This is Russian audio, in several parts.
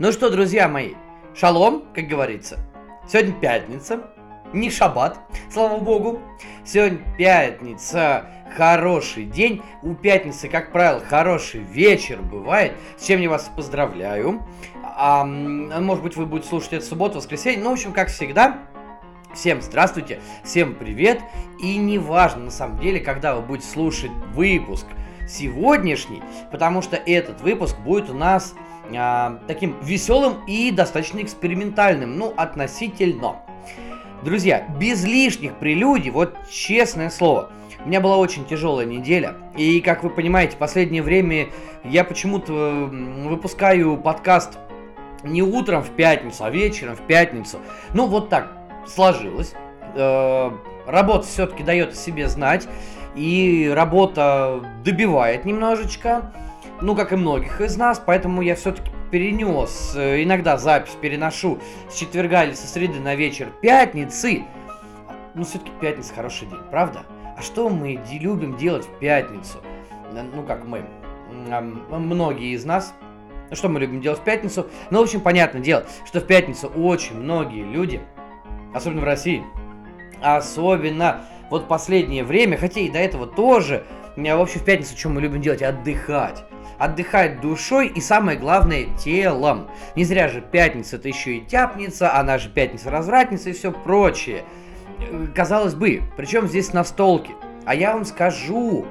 Ну что, друзья мои, шалом, как говорится. Сегодня пятница, не шаббат, слава богу. Сегодня пятница, хороший день. У пятницы, как правило, хороший вечер бывает. С чем я вас поздравляю. А, может быть, вы будете слушать это субботу, воскресенье. Ну, в общем, как всегда, Всем здравствуйте, всем привет. И неважно на самом деле, когда вы будете слушать выпуск сегодняшний, потому что этот выпуск будет у нас а, таким веселым и достаточно экспериментальным, ну, относительно. Друзья, без лишних прелюдий, вот честное слово, у меня была очень тяжелая неделя. И, как вы понимаете, в последнее время я почему-то выпускаю подкаст не утром в пятницу, а вечером в пятницу. Ну, вот так сложилось. Э, работа все-таки дает о себе знать. И работа добивает немножечко ну, как и многих из нас, поэтому я все-таки перенес, э, иногда запись переношу с четверга или со среды на вечер пятницы. Ну, все-таки пятница хороший день, правда? А что мы любим делать в пятницу? Ну, как мы, многие из нас, что мы любим делать в пятницу? Ну, в общем, понятное дело, что в пятницу очень многие люди, особенно в России, особенно вот последнее время, хотя и до этого тоже, в общем, в пятницу что мы любим делать? Отдыхать отдыхать душой и самое главное телом. Не зря же пятница это еще и тяпница, она же пятница развратница и все прочее. Казалось бы, причем здесь настолки. А я вам скажу,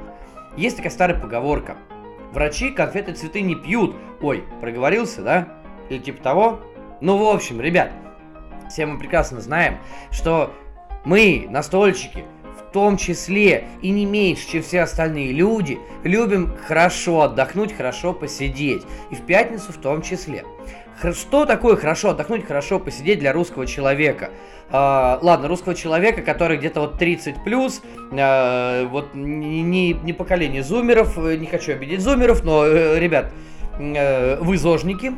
есть такая старая поговорка. Врачи конфеты цветы не пьют. Ой, проговорился, да? Или типа того? Ну, в общем, ребят, все мы прекрасно знаем, что мы, настольщики, том числе и не меньше, чем все остальные люди, любим хорошо отдохнуть, хорошо посидеть. И в пятницу в том числе. Что такое хорошо отдохнуть, хорошо посидеть для русского человека? Uh, ладно, русского человека, который где-то вот 30 плюс, uh, вот не, не поколение зумеров, не хочу обидеть зумеров, но, uh, ребят, uh, вы зожники,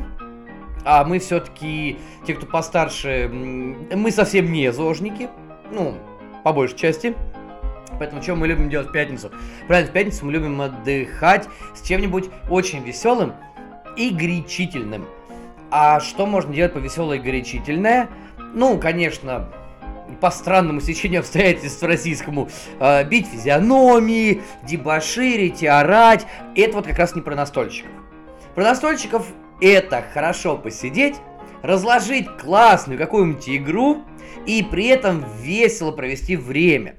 а мы все-таки, те, кто постарше, мы совсем не зожники, ну, по большей части. Поэтому что мы любим делать в пятницу? Правильно, в пятницу мы любим отдыхать с чем-нибудь очень веселым и горячительным. А что можно делать по веселое и горячительное? Ну, конечно, по странному сечению обстоятельств российскому, э, бить физиономии, дебоширить орать. Это вот как раз не про настольщиков. Про настольщиков это хорошо посидеть, разложить классную какую-нибудь игру и при этом весело провести время.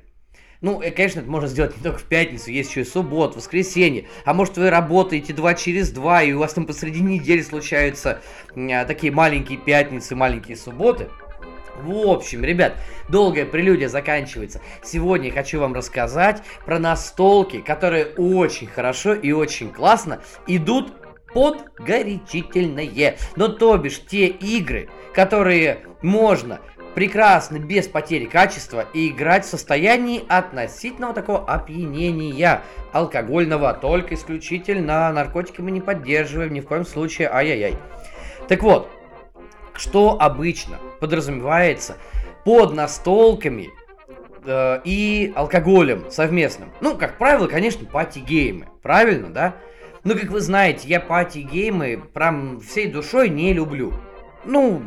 Ну, и, конечно, это можно сделать не только в пятницу, есть еще и суббот, воскресенье. А может, вы работаете два через два, и у вас там посреди недели случаются а, такие маленькие пятницы, маленькие субботы. В общем, ребят, долгая прелюдия заканчивается. Сегодня я хочу вам рассказать про настолки, которые очень хорошо и очень классно идут под горячительное. Но то бишь те игры, которые можно прекрасно, без потери качества и играть в состоянии относительного такого опьянения алкогольного, только исключительно наркотики мы не поддерживаем, ни в коем случае, ай-яй-яй. Так вот, что обычно подразумевается под настолками э, и алкоголем совместным? Ну, как правило, конечно, пати-геймы, правильно, да? Ну, как вы знаете, я пати-геймы прям всей душой не люблю. Ну,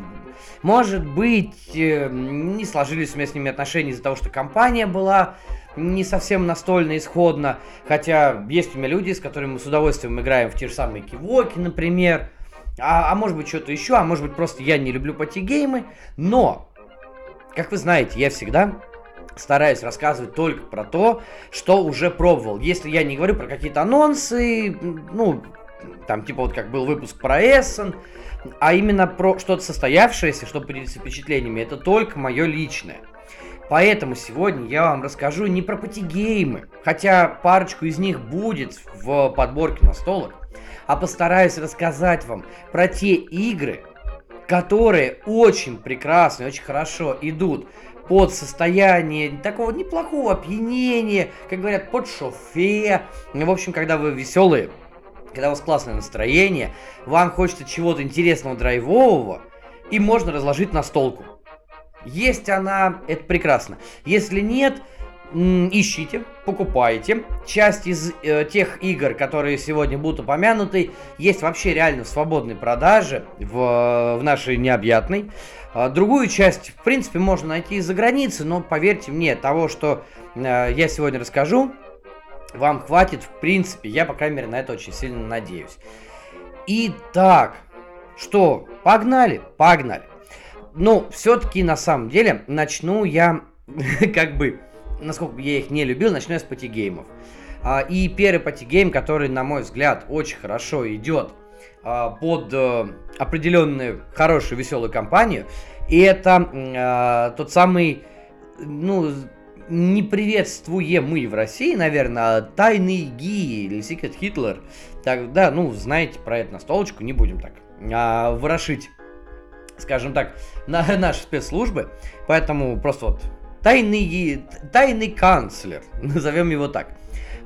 может быть, э, не сложились у меня с ними отношения из-за того, что компания была не совсем настольно исходно, хотя есть у меня люди, с которыми мы с удовольствием играем в те же самые кивоки, например, а, а может быть что-то еще, а может быть просто я не люблю пати-геймы, но, как вы знаете, я всегда стараюсь рассказывать только про то, что уже пробовал. Если я не говорю про какие-то анонсы, ну, там типа вот как был выпуск про Эссен, а именно про что-то состоявшееся, чтобы поделиться впечатлениями, это только мое личное. Поэтому сегодня я вам расскажу не про патигеймы, хотя парочку из них будет в подборке на столах, а постараюсь рассказать вам про те игры, которые очень прекрасно, очень хорошо идут под состояние такого неплохого опьянения, как говорят, под шофе. В общем, когда вы веселые, когда у вас классное настроение, вам хочется чего-то интересного, драйвового, и можно разложить на столку. Есть она, это прекрасно. Если нет, ищите, покупайте. Часть из э, тех игр, которые сегодня будут упомянуты, есть вообще реально в свободной продаже в, в нашей необъятной. А другую часть, в принципе, можно найти из-за границы, но поверьте мне, того, что э, я сегодня расскажу, вам хватит, в принципе, я, по крайней мере, на это очень сильно надеюсь. Итак, что, погнали? Погнали. Ну, все-таки, на самом деле, начну я, как бы, насколько я их не любил, начну я с патигеймов. А, и первый патигейм, который, на мой взгляд, очень хорошо идет а, под э, определенную хорошую веселую компанию, и это а, тот самый, ну, не приветствуем мы в России, наверное, а тайный ГИ или Secret Hitler. Так, да, ну, знаете про эту настолочку, не будем так а, ворошить, скажем так, на наши спецслужбы. Поэтому просто вот тайный, тайный канцлер, назовем его так.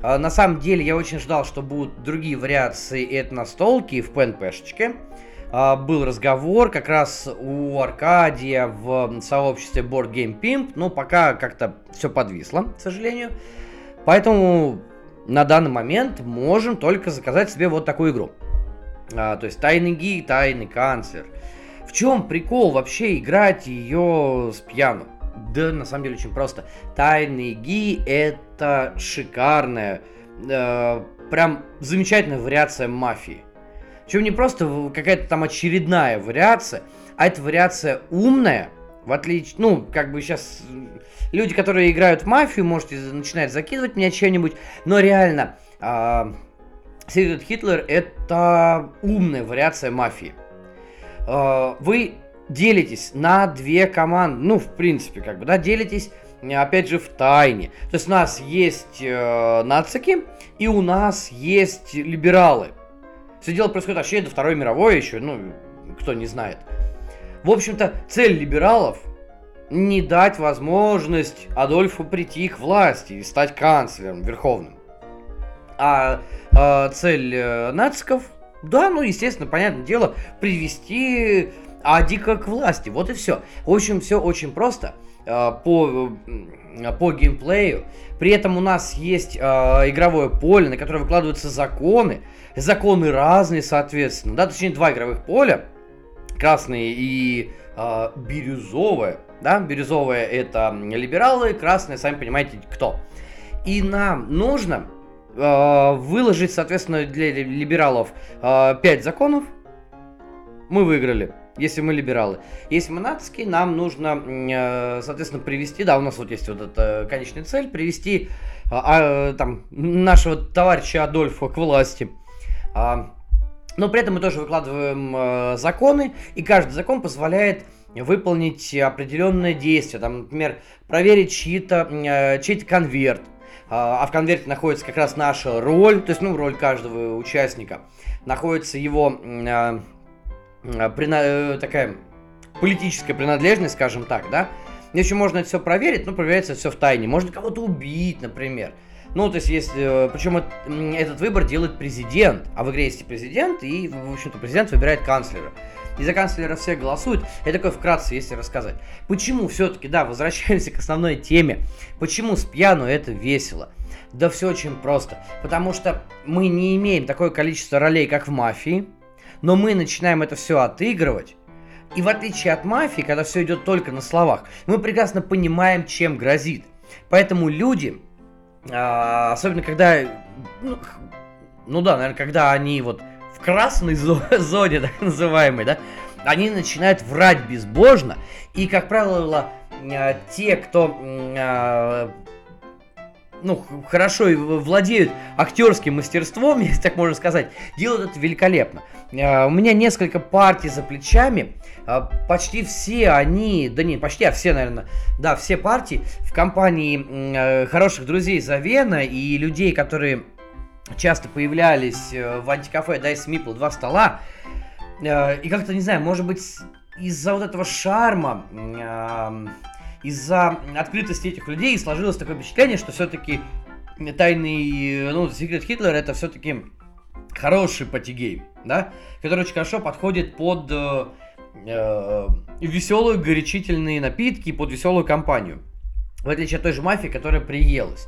А, на самом деле я очень ждал, что будут другие вариации этой настолки в ПНПшечке. А, был разговор как раз у Аркадия в сообществе Board Game Pimp, но пока как-то все подвисло, к сожалению. Поэтому на данный момент можем только заказать себе вот такую игру. А, то есть тайный гик, тайный канцлер. В чем прикол вообще играть ее с пьяну? Да, на самом деле очень просто. Тайный Ги это шикарная, э, прям замечательная вариация мафии. Причем не просто какая-то там очередная вариация, а это вариация умная, в отличие, ну, как бы сейчас люди, которые играют в мафию, можете начинать закидывать меня чем-нибудь, но реально, э, Secret Hitler это умная вариация мафии. Э, вы делитесь на две команды, ну, в принципе, как бы, да, делитесь, опять же, в тайне. То есть у нас есть э, нацики, и у нас есть либералы. Все дело происходит вообще до Второй мировой еще, ну, кто не знает. В общем-то, цель либералов не дать возможность Адольфу прийти к власти и стать канцлером верховным. А э, цель э, нациков, да, ну, естественно, понятное дело, привести а дико к власти. Вот и все. В общем, все очень просто по, по геймплею. При этом у нас есть э, игровое поле, на которое выкладываются законы. Законы разные, соответственно. Да, точнее, два игровых поля. Красное и э, бирюзовое. Да, бирюзовое это либералы, красное, сами понимаете, кто. И нам нужно э, выложить, соответственно, для либералов э, 5 законов. Мы выиграли если мы либералы. Если мы нацики, нам нужно, э, соответственно, привести, да, у нас вот есть вот эта конечная цель, привести а, а, там, нашего товарища Адольфа к власти. А, но при этом мы тоже выкладываем а, законы, и каждый закон позволяет выполнить определенное действие. Там, например, проверить чьи-то, чей-то конверт. А в конверте находится как раз наша роль, то есть, ну, роль каждого участника. Находится его Э, прина... Э, такая политическая принадлежность, скажем так, да. Еще можно это все проверить, но проверяется все в тайне. Можно кого-то убить, например. Ну, то есть, если... Э, Причем этот выбор делает президент. А в игре есть президент, и, в общем-то, президент выбирает канцлера. И за канцлера все голосуют. Я такой вкратце, если рассказать. Почему все-таки, да, возвращаемся к основной теме. Почему с пьяну это весело? Да все очень просто. Потому что мы не имеем такое количество ролей, как в мафии но мы начинаем это все отыгрывать. И в отличие от мафии, когда все идет только на словах, мы прекрасно понимаем, чем грозит. Поэтому люди, а, особенно когда, ну, ну да, наверное, когда они вот в красной зоне, так называемой, да, они начинают врать безбожно. И, как правило, а, те, кто а, ну, хорошо владеют актерским мастерством, если так можно сказать, делают это великолепно. А, у меня несколько партий за плечами, а, почти все они, да не, почти, а все, наверное, да, все партии в компании э, хороших друзей Завена и людей, которые часто появлялись э, в антикафе Dice Meeple два стола, э, и как-то, не знаю, может быть, из-за вот этого шарма из-за открытости этих людей сложилось такое впечатление, что все-таки тайный, ну, Secret Hitler это все-таки хороший патигейм, да, который очень хорошо подходит под э, э, веселые горячительные напитки, под веселую компанию. в отличие от той же мафии, которая приелась.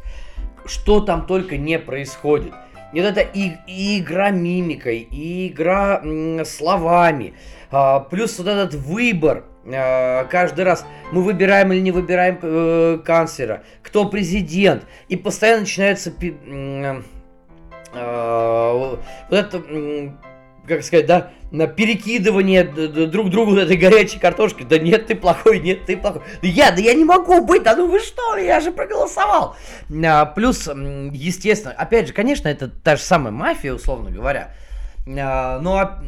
Что там только не происходит. Вот это и, и игра мимикой, и игра м, словами, а, плюс вот этот выбор каждый раз мы выбираем или не выбираем э, канцлера, кто президент, и постоянно начинается э, э, вот это как сказать, да, на перекидывание друг другу этой горячей картошки. Да нет, ты плохой, нет, ты плохой. Да я, да я не могу быть, да ну вы что, я же проголосовал. А, плюс, естественно, опять же, конечно, это та же самая мафия, условно говоря. А, но а,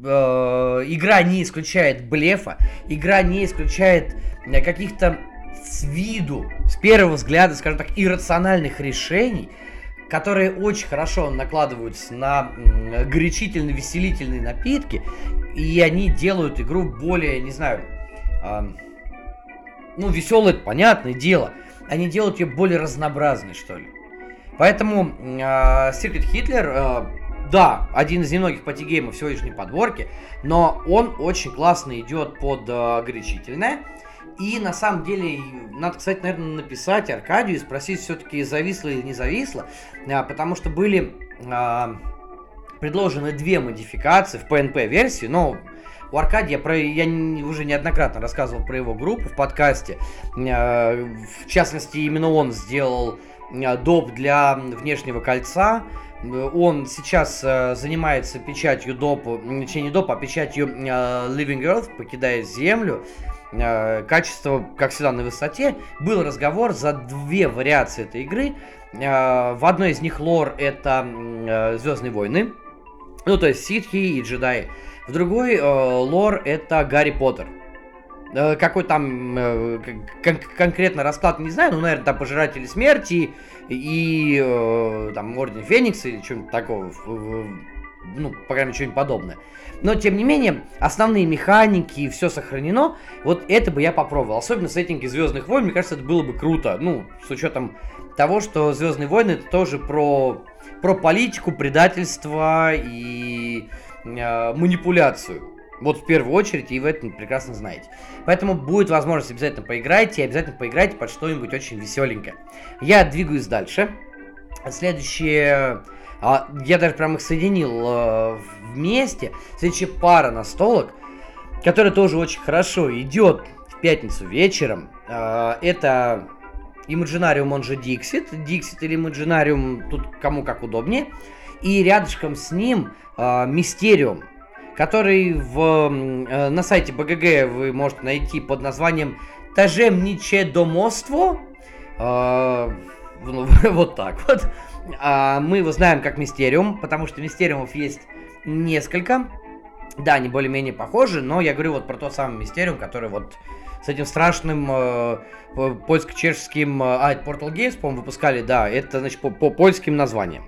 игра не исключает блефа, игра не исключает каких-то с виду, с первого взгляда, скажем так, иррациональных решений, которые очень хорошо накладываются на горячительные, веселительные напитки, и они делают игру более, не знаю, э, ну, веселое, понятное дело, они делают ее более разнообразной, что ли. Поэтому э, Secret Hitler, э, да, один из немногих патигеймов сегодняшней подборке, но он очень классно идет под э, горячительное, и на самом деле, надо, кстати, наверное, написать Аркадию и спросить, все-таки зависло или не зависло, а, потому что были а, предложены две модификации в PNP-версии, но у Аркадия, про, я уже неоднократно рассказывал про его группу в подкасте, а, в частности, именно он сделал доп. для внешнего кольца, он сейчас э, занимается печатью доп, точнее не доп, а печатью э, Living Earth, покидая Землю. Э, качество, как всегда, на высоте. Был разговор за две вариации этой игры. Э, в одной из них лор это э, Звездные войны. Ну, то есть ситхи и джедаи. В другой э, лор это Гарри Поттер. Э, какой там э, кон- конкретно расклад, не знаю, ну, наверное, там Пожиратели Смерти и э, там Орден Феникса или что-нибудь такого ну, по крайней мере, что-нибудь подобное. Но, тем не менее, основные механики и все сохранено. Вот это бы я попробовал. Особенно сеттинги Звездных войн, мне кажется, это было бы круто. Ну, с учетом того, что Звездные войны это тоже про, про политику, предательство и э, манипуляцию. Вот в первую очередь, и вы это прекрасно знаете. Поэтому будет возможность обязательно поиграйте, и обязательно поиграйте под что-нибудь очень веселенькое. Я двигаюсь дальше. Следующее а, я даже прям их соединил э, вместе. Следующая пара настолок, которая тоже очень хорошо идет в пятницу вечером. Э, это Imaginarium, он же Dixit. Dixit или Imaginarium, тут кому как удобнее. И рядышком с ним э, Mysterium, который в, э, на сайте БГГ вы можете найти под названием Тажемниче домоство. Э, ну, вот так вот. А, мы его знаем как Мистериум, потому что Мистериумов есть несколько. Да, они более-менее похожи, но я говорю вот про тот самый Мистериум, который вот с этим страшным э, польско-чешским... Э, а, Portal Games, по-моему, выпускали, да, это, значит, по, по польским названиям.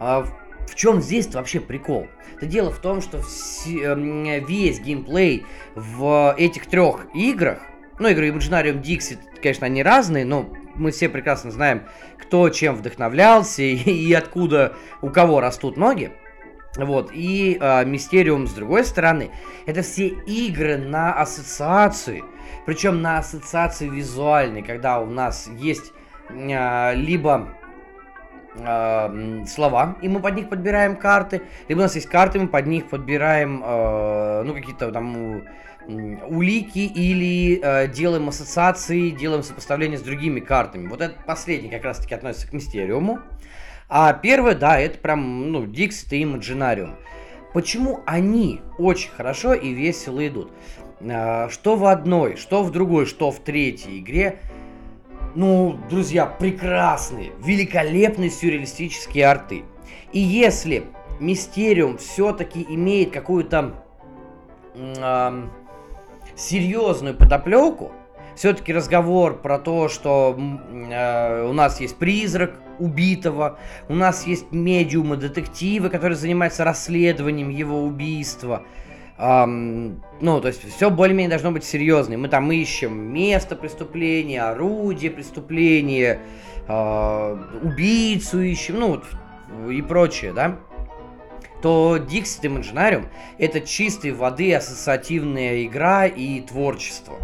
А, в, в чем здесь вообще прикол? Это дело в том, что все, э, весь геймплей в этих трех играх, ну, игры Imaginarium Dixit, конечно, они разные, но мы все прекрасно знаем, кто чем вдохновлялся и, и откуда у кого растут ноги. Вот, и э, Мистериум с другой стороны, это все игры на ассоциации, причем на ассоциации визуальной, когда у нас есть э, либо э, слова, и мы под них подбираем карты, либо у нас есть карты, мы под них подбираем, э, ну, какие-то там улики или э, делаем ассоциации, делаем сопоставление с другими картами. Вот этот последний как раз-таки относится к Мистериуму. А первое, да, это прям, ну, Dixit и Imaginarium. Почему они очень хорошо и весело идут? Э, что в одной, что в другой, что в третьей игре. Ну, друзья, прекрасные, великолепные сюрреалистические арты. И если Мистериум все-таки имеет какую-то э, серьезную подоплеку, все-таки разговор про то, что э, у нас есть призрак убитого, у нас есть медиумы, детективы, которые занимаются расследованием его убийства. Эм, ну, то есть все более-менее должно быть серьезным. Мы там ищем место преступления, орудие преступления, э, убийцу ищем, ну, и прочее, да то Dixit Imaginarium это чистой воды ассоциативная игра и творчество.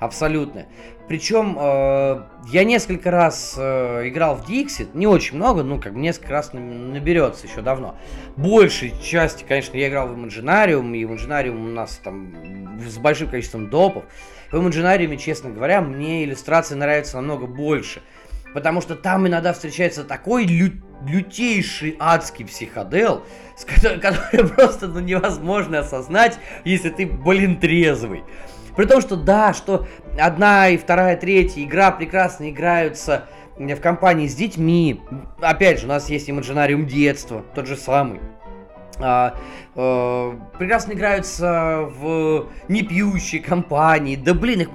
абсолютно. Причем э, я несколько раз э, играл в Dixit, не очень много, ну как бы несколько раз наберется еще давно. Большей части, конечно, я играл в Imaginarium, и Imaginarium у нас там с большим количеством допов. В Imaginarium, честно говоря, мне иллюстрации нравятся намного больше. Потому что там иногда встречается такой лю лютейший адский психодел, с который, который просто ну, невозможно осознать, если ты, блин, трезвый. При том, что да, что одна и вторая, третья игра прекрасно играются в компании с детьми. Опять же, у нас есть имаджинариум детства, тот же самый. А, а, прекрасно играются в непьющей компании. Да блин, их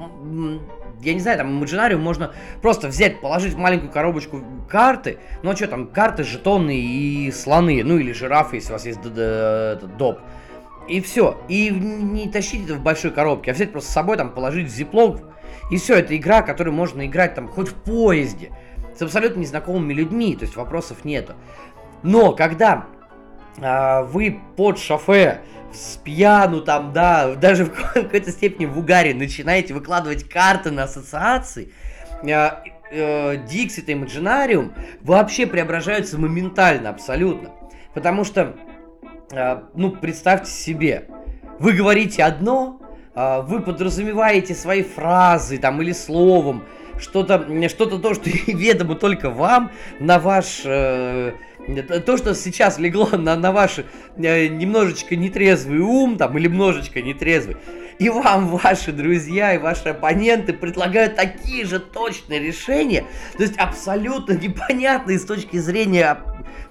я не знаю, там Imaginarium можно просто взять, положить в маленькую коробочку карты, ну а что там, карты, жетоны и слоны, ну или жирафы, если у вас есть доп. И все. И не тащить это в большой коробке, а взять просто с собой, там, положить зиплок. И все, это игра, которую можно играть там хоть в поезде. С абсолютно незнакомыми людьми, то есть вопросов нету. Но когда а, вы под шофе с пьяну там, да, даже в какой-то степени в угаре начинаете выкладывать карты на ассоциации, э, э, Dixit и Imaginarium вообще преображаются моментально, абсолютно. Потому что, э, ну, представьте себе, вы говорите одно, э, вы подразумеваете свои фразы там или словом, что-то, что-то то, что ведомо только вам, на ваш э, то, что сейчас легло на, на ваш э, немножечко нетрезвый ум, там, или немножечко нетрезвый, и вам ваши друзья и ваши оппоненты предлагают такие же точные решения, то есть абсолютно непонятные с точки зрения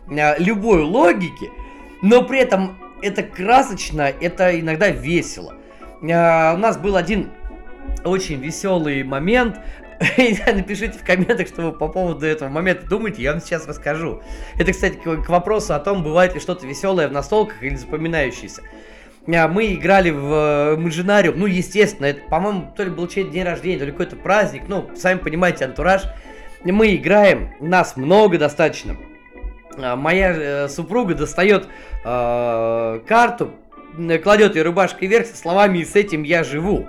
э, любой логики, но при этом это красочно, это иногда весело. Э, у нас был один очень веселый момент Напишите в комментах, что вы по поводу этого момента думаете, я вам сейчас расскажу. Это, кстати, к вопросу о том, бывает ли что-то веселое в настолках или запоминающееся. А, мы играли в э, ну, естественно, это, по-моему, то ли был чей день рождения, то ли какой-то праздник, ну, сами понимаете, антураж. Мы играем, нас много достаточно. А, моя э, супруга достает э, карту, кладет ее рубашкой вверх со словами «И с этим я живу».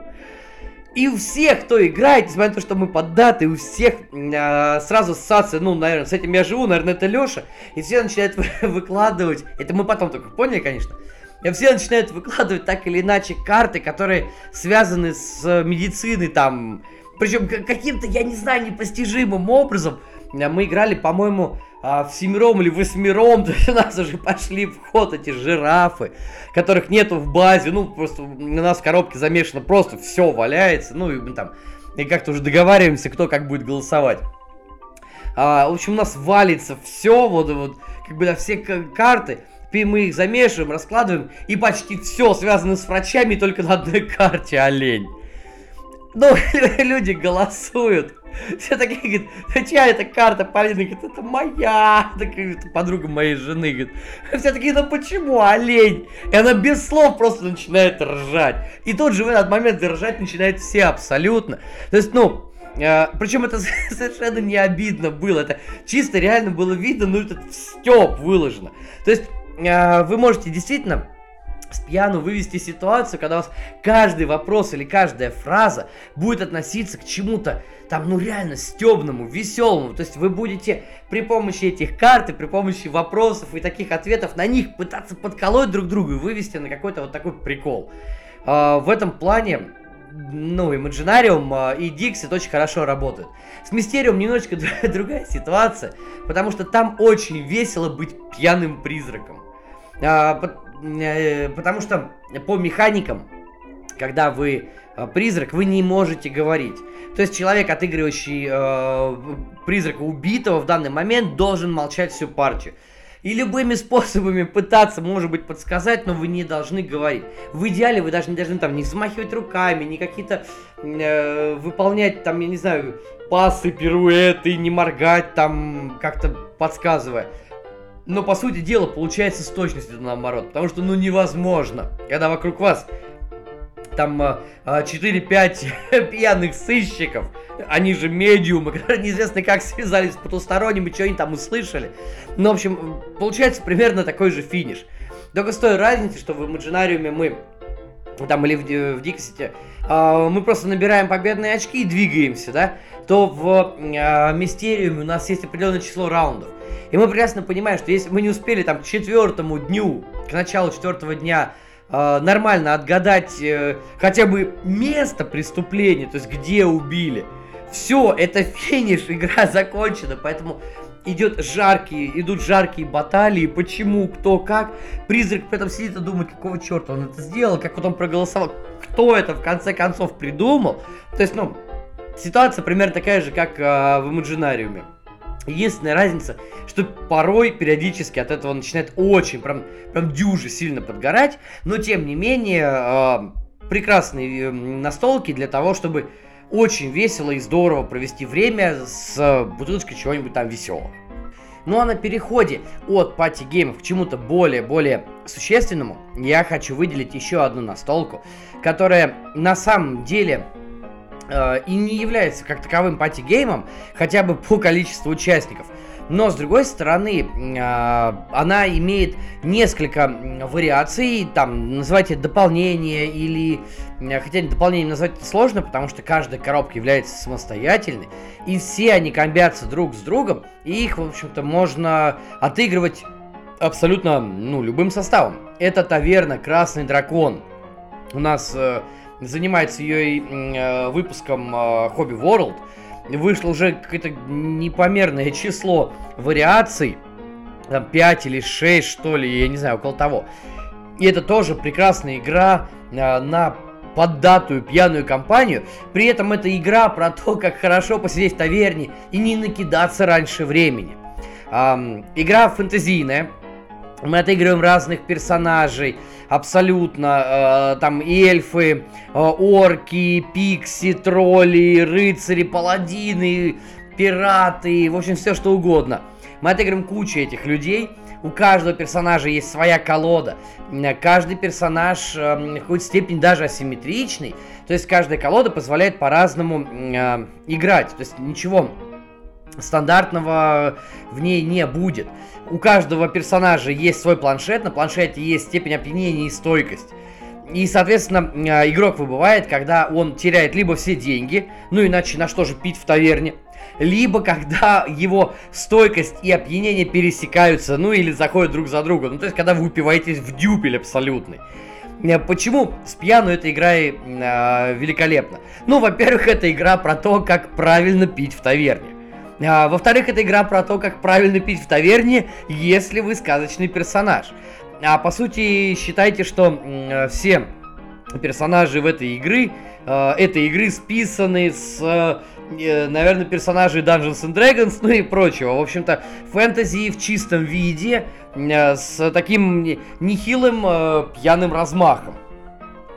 И у всех, кто играет, несмотря на то, что мы поддаты, у всех э, сразу ассоциация, ну, наверное, с этим я живу, наверное, это Леша. И все начинают выкладывать, это мы потом только поняли, конечно. И все начинают выкладывать так или иначе карты, которые связаны с медициной, там, причем каким-то, я не знаю, непостижимым образом. Мы играли, по-моему, а, в семером или восьмером, то есть у нас уже пошли в ход эти жирафы, которых нету в базе, ну, просто у нас в коробке замешано, просто все валяется, ну, и мы там, и как-то уже договариваемся, кто как будет голосовать. А, в общем, у нас валится все, вот, вот, как бы, да, все карты, мы их замешиваем, раскладываем, и почти все связано с врачами только на одной карте олень. Ну, люди голосуют. Все такие говорят, а чья эта карта, Полина? Говорит, это моя. Такая, это подруга моей жены. Говорит. Все такие, ну почему олень? И она без слов просто начинает ржать. И тут же в этот момент ржать начинают все абсолютно. То есть, ну, Uh, причем это совершенно не обидно было. Это чисто реально было видно, ну, этот степ выложено. То есть, uh, вы можете действительно с пьяну вывести ситуацию, когда у вас каждый вопрос или каждая фраза будет относиться к чему-то там, ну реально стебному, веселому. То есть вы будете при помощи этих карт и при помощи вопросов и таких ответов на них пытаться подколоть друг друга и вывести на какой-то вот такой прикол. А, в этом плане ну, Imaginarium а, и Dixit очень хорошо работают. С Мистериум немножечко другая ситуация, потому что там очень весело быть пьяным призраком. А, потому что по механикам, когда вы э, призрак, вы не можете говорить. То есть человек, отыгрывающий э, призрака убитого в данный момент, должен молчать всю партию. И любыми способами пытаться, может быть, подсказать, но вы не должны говорить. В идеале вы даже не должны там не взмахивать руками, не какие-то э, выполнять там, я не знаю, пасы, пируэты, не моргать там, как-то подсказывая. Но по сути дела получается с точностью наоборот. Потому что ну невозможно, когда вокруг вас там 4-5 а, пьяных сыщиков, они же медиумы, которые неизвестно как связались с потусторонним и что они там услышали. Ну, в общем, получается примерно такой же финиш. Только с той разницей, что в Имаджинариуме мы там или в, в Диксите, э, мы просто набираем победные очки и двигаемся, да, то в э, Мистериуме у нас есть определенное число раундов. И мы прекрасно понимаем, что если мы не успели там к четвертому дню, к началу четвертого дня э, нормально отгадать э, хотя бы место преступления, то есть где убили, все, это финиш, игра закончена, поэтому идет жаркие, идут жаркие баталии, почему, кто, как. Призрак при этом сидит и думает, какого черта он это сделал, как он проголосовал, кто это в конце концов придумал. То есть, ну, ситуация примерно такая же, как э, в Имаджинариуме. Единственная разница, что порой периодически от этого начинает очень, прям, прям дюже сильно подгорать, но тем не менее э, прекрасные настолки для того, чтобы очень весело и здорово провести время с бутылочкой чего-нибудь там веселого. Ну а на переходе от пати-геймов к чему-то более-более существенному, я хочу выделить еще одну настолку, которая на самом деле э, и не является как таковым пати-геймом, хотя бы по количеству участников. Но, с другой стороны, а, она имеет несколько вариаций, там, называйте дополнение или... Хотя дополнение назвать сложно, потому что каждая коробка является самостоятельной, и все они комбятся друг с другом, и их, в общем-то, можно отыгрывать абсолютно, ну, любым составом. Это таверна «Красный дракон». У нас э, занимается ее э, выпуском э, Hobby World – вышло уже какое-то непомерное число вариаций, там 5 или 6, что ли, я не знаю, около того. И это тоже прекрасная игра а, на поддатую пьяную компанию. При этом это игра про то, как хорошо посидеть в таверне и не накидаться раньше времени. Эм, игра фэнтезийная. Мы отыгрываем разных персонажей абсолютно. Э, там эльфы, э, орки, пикси, тролли, рыцари, паладины, пираты, в общем, все что угодно. Мы отыграем кучу этих людей. У каждого персонажа есть своя колода. Каждый персонаж э, в какой-то степени даже асимметричный. То есть каждая колода позволяет по-разному э, играть. То есть ничего стандартного в ней не будет. У каждого персонажа есть свой планшет, на планшете есть степень опьянения и стойкость. И, соответственно, а, игрок выбывает, когда он теряет либо все деньги, ну иначе на что же пить в таверне, либо когда его стойкость и опьянение пересекаются, ну или заходят друг за другом. Ну то есть, когда вы упиваетесь в дюпель абсолютный. Э, почему с пьяну эта игра э, великолепна? Ну, во-первых, это игра про то, как правильно пить в таверне. А, во-вторых, это игра про то, как правильно пить в таверне, если вы сказочный персонаж. А по сути, считайте, что э, все персонажи в этой игры, э, этой игры списаны с, э, наверное, персонажей Dungeons and Dragons, ну и прочего. В общем-то, фэнтези в чистом виде, э, с таким нехилым э, пьяным размахом.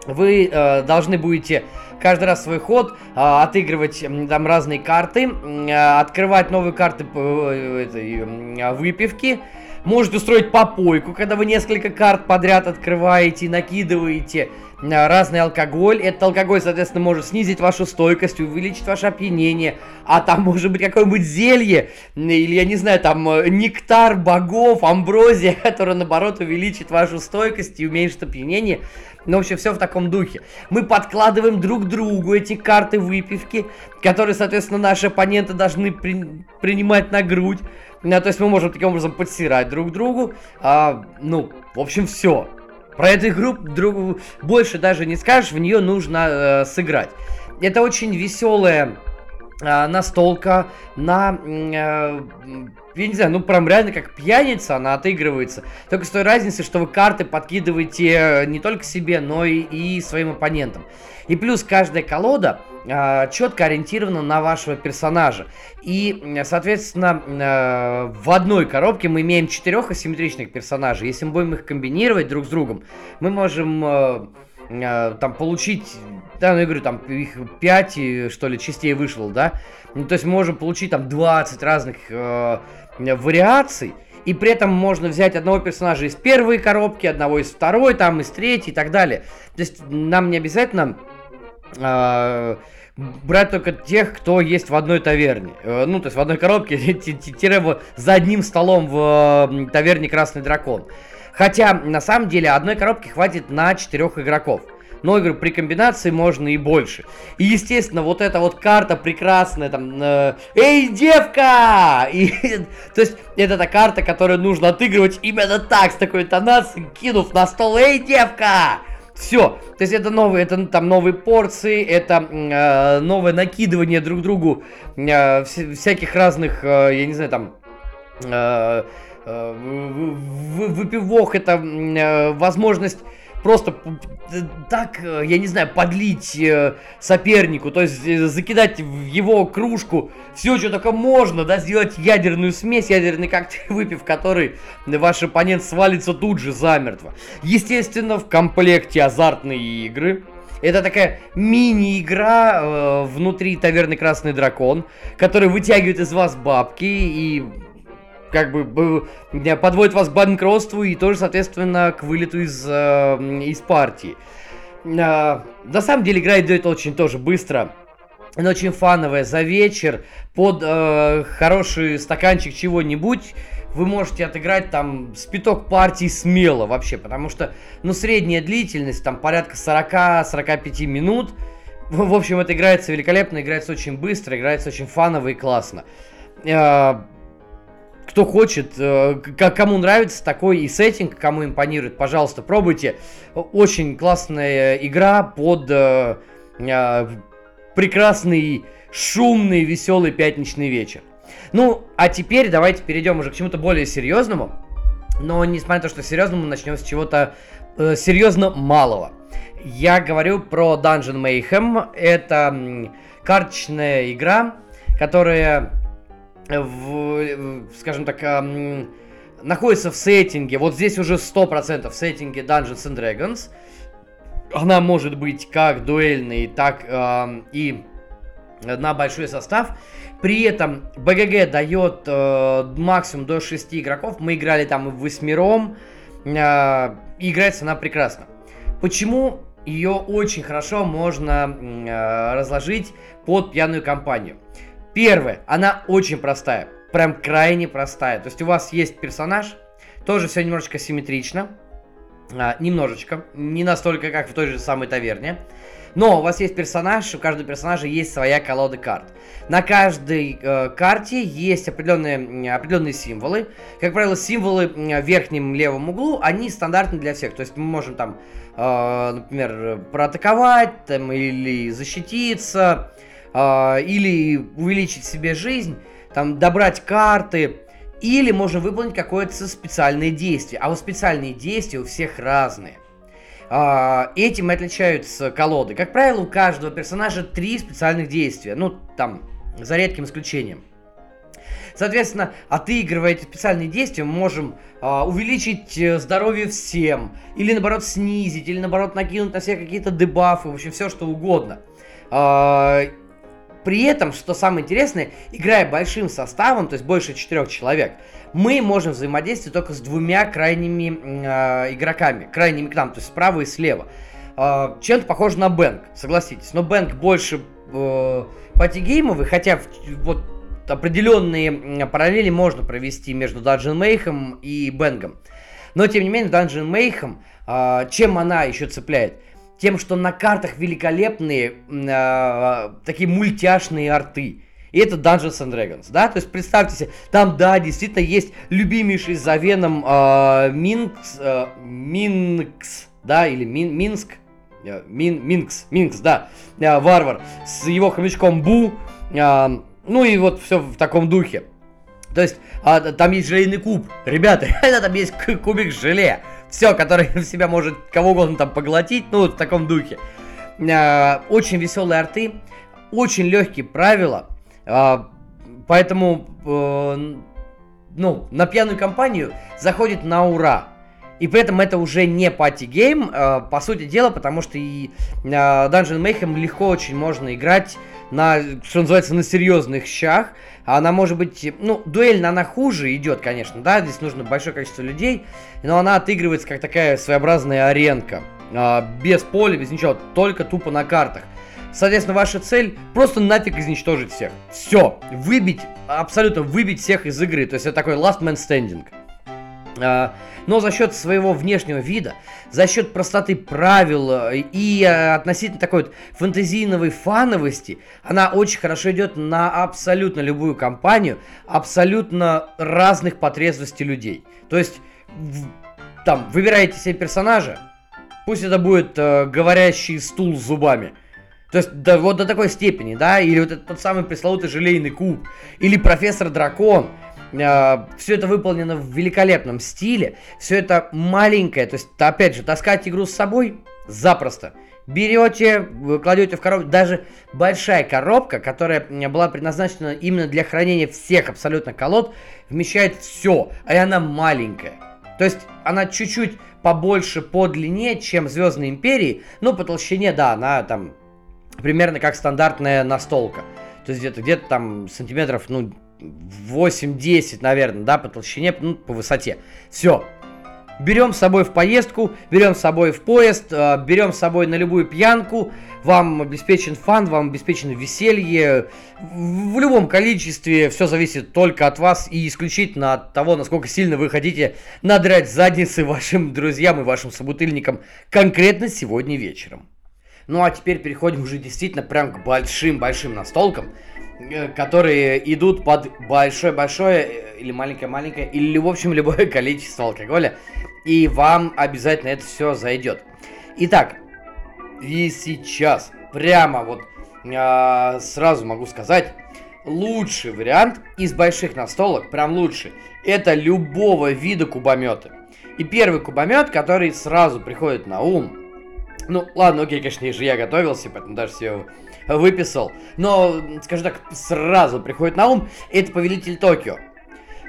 Вы э, должны будете каждый раз свой ход, а, отыгрывать там разные карты, а, открывать новые карты э, а, выпивки. Можете устроить попойку, когда вы несколько карт подряд открываете, накидываете разный алкоголь. Этот алкоголь, соответственно, может снизить вашу стойкость, увеличить ваше опьянение. А там может быть какое-нибудь зелье, или, я не знаю, там э, нектар богов, амброзия, которая, наоборот, увеличит вашу стойкость и уменьшит опьянение. Ну, в общем, все в таком духе. Мы подкладываем друг другу эти карты выпивки, которые, соответственно, наши оппоненты должны при... принимать на грудь. Ну, то есть мы можем таким образом подсирать друг другу. А, ну, в общем, все. Про эту игру друг... больше даже не скажешь, в нее нужно э, сыграть. Это очень веселая э, настолка на э, я не знаю, ну прям реально как пьяница она отыгрывается. Только с той разницей, что вы карты подкидываете э, не только себе, но и, и своим оппонентам. И плюс каждая колода э, четко ориентирована на вашего персонажа. И, соответственно, э, в одной коробке мы имеем четырех асимметричных персонажей. Если мы будем их комбинировать друг с другом, мы можем э, э, там получить да, ну я говорю, там их 5, что ли, частей вышло, да. Ну, то есть мы можем получить там 20 разных э, вариаций. И при этом можно взять одного персонажа из первой коробки, одного из второй, там, из третьей и так далее. То есть нам не обязательно э, брать только тех, кто есть в одной таверне. Э, ну, то есть в одной коробке, тире за одним столом в таверне Красный Дракон. Хотя, на самом деле, одной коробки хватит на четырех игроков. Но игры при комбинации можно и больше. И, естественно, вот эта вот карта прекрасная, там, э, «Эй, девка!» и, То есть, это та карта, которую нужно отыгрывать именно так, с такой интонацией, кинув на стол «Эй, девка!» Все. То есть это новые, это там новые порции, это э, новое накидывание друг другу э, всяких разных, э, я не знаю, там э, э, выпивок, это э, возможность просто так, э, я не знаю, подлить э, сопернику, то есть э, закидать в его кружку все, что только можно, да, сделать ядерную смесь, ядерный коктейль, выпив который ваш оппонент свалится тут же замертво. Естественно, в комплекте азартные игры, это такая мини-игра э, внутри таверны Красный Дракон, которая вытягивает из вас бабки и как бы подводит вас к банкротству и тоже, соответственно, к вылету из, э, из партии. Э, на самом деле игра идет очень тоже быстро. Она очень фановая. За вечер под э, хороший стаканчик чего-нибудь вы можете отыграть там спиток партий смело вообще, потому что, ну, средняя длительность там порядка 40-45 минут. В общем, это играется великолепно, играется очень быстро, играется очень фаново и классно. Э, кто хочет, э, кому нравится такой и сеттинг, кому импонирует, пожалуйста, пробуйте. Очень классная игра под э, э, прекрасный, шумный, веселый пятничный вечер. Ну, а теперь давайте перейдем уже к чему-то более серьезному. Но несмотря на то, что серьезному, начнем с чего-то э, серьезно малого. Я говорю про Dungeon Mayhem. Это карточная игра, которая в, скажем так, находится в сеттинге, вот здесь уже 100% в сеттинге Dungeons and Dragons. Она может быть как дуэльной, так э, и на большой состав. При этом БГГ дает э, максимум до 6 игроков. Мы играли там в восьмером. Э, играется она прекрасно. Почему ее очень хорошо можно э, разложить под пьяную компанию? Первое, она очень простая, прям крайне простая. То есть у вас есть персонаж, тоже все немножечко симметрично, а, немножечко, не настолько, как в той же самой таверне. Но у вас есть персонаж, у каждого персонажа есть своя колода карт. На каждой э, карте есть определенные, определенные символы. Как правило, символы в верхнем левом углу, они стандартны для всех. То есть мы можем там, э, например, проатаковать там, или защититься, э, или увеличить себе жизнь, там, добрать карты, или можно выполнить какое-то специальное действие. А вот специальные действия у всех разные. Э, этим и отличаются колоды. Как правило, у каждого персонажа три специальных действия. Ну, там, за редким исключением. Соответственно, отыгрывая эти специальные действия, мы можем э, увеличить здоровье всем, или наоборот снизить, или наоборот накинуть на себя какие-то дебафы, в общем, все что угодно. Э, при этом, что самое интересное, играя большим составом, то есть больше четырех человек, мы можем взаимодействовать только с двумя крайними э, игроками, крайними к нам, то есть справа и слева. Э, чем-то похоже на Бэнк, согласитесь, но Бэнк больше э, патигеймовый, хотя в, вот определенные параллели можно провести между Dungeon Mayhem и Бэнгом. Но, тем не менее, Dungeon Mayhem, э, чем она еще цепляет? Тем, что на картах великолепные э, такие мультяшные арты. И это Dungeons and Dragons, да? То есть представьте себе, там, да, действительно есть любимейший за Веном э, Минкс, э, Минкс, да, или Мин, Минск, э, Мин, Минкс, Минкс, да, э, варвар, с его хомячком Бу, э, ну и вот все в таком духе. То есть, а, там есть желейный куб. Ребята, там есть кубик желе все, который в себя может кого угодно там поглотить, ну, в таком духе. А, очень веселые арты, очень легкие правила, а, поэтому, э, ну, на пьяную компанию заходит на ура. И при этом это уже не пати-гейм, по сути дела, потому что и э, Dungeon Mayhem легко очень можно играть на, что называется, на серьезных щах. Она может быть, ну, дуэльно она хуже идет, конечно, да, здесь нужно большое количество людей, но она отыгрывается как такая своеобразная аренка. Э, без поля, без ничего, только тупо на картах. Соответственно, ваша цель просто нафиг изничтожить всех. Все, выбить, абсолютно выбить всех из игры. То есть это такой last man standing. А, но за счет своего внешнего вида, за счет простоты правил э, и э, относительно такой вот фэнтезийной фановости, она очень хорошо идет на абсолютно любую компанию, абсолютно разных потребностей людей. То есть, там, выбираете себе персонажа, пусть это будет э, говорящий стул с зубами. То есть, да, вот до такой степени, да, или вот этот тот самый пресловутый желейный куб, или профессор дракон, все это выполнено в великолепном стиле. Все это маленькое. То есть, опять же, таскать игру с собой запросто. Берете, кладете в коробку. Даже большая коробка, которая была предназначена именно для хранения всех абсолютно колод, вмещает все. А она маленькая. То есть она чуть-чуть побольше по длине, чем Звездные Империи. Ну, по толщине, да, она там примерно как стандартная настолка. То есть где-то где-то там сантиметров, ну, 8-10, наверное, да, по толщине, ну, по высоте. Все. Берем с собой в поездку, берем с собой в поезд, э, берем с собой на любую пьянку. Вам обеспечен фан, вам обеспечено веселье. В любом количестве все зависит только от вас и исключительно от того, насколько сильно вы хотите надрать задницы вашим друзьям и вашим собутыльникам конкретно сегодня вечером. Ну а теперь переходим уже действительно прям к большим-большим настолкам. Э, которые идут под большое-большое э, или маленькое-маленькое, или, в общем, любое количество алкоголя. И вам обязательно это все зайдет. Итак, и сейчас прямо вот э, сразу могу сказать, лучший вариант из больших настолок, прям лучший, это любого вида кубомета. И первый кубомет, который сразу приходит на ум, ну ладно, окей, конечно, же я готовился, поэтому даже все выписал. Но, скажем так, сразу приходит на ум, это Повелитель Токио.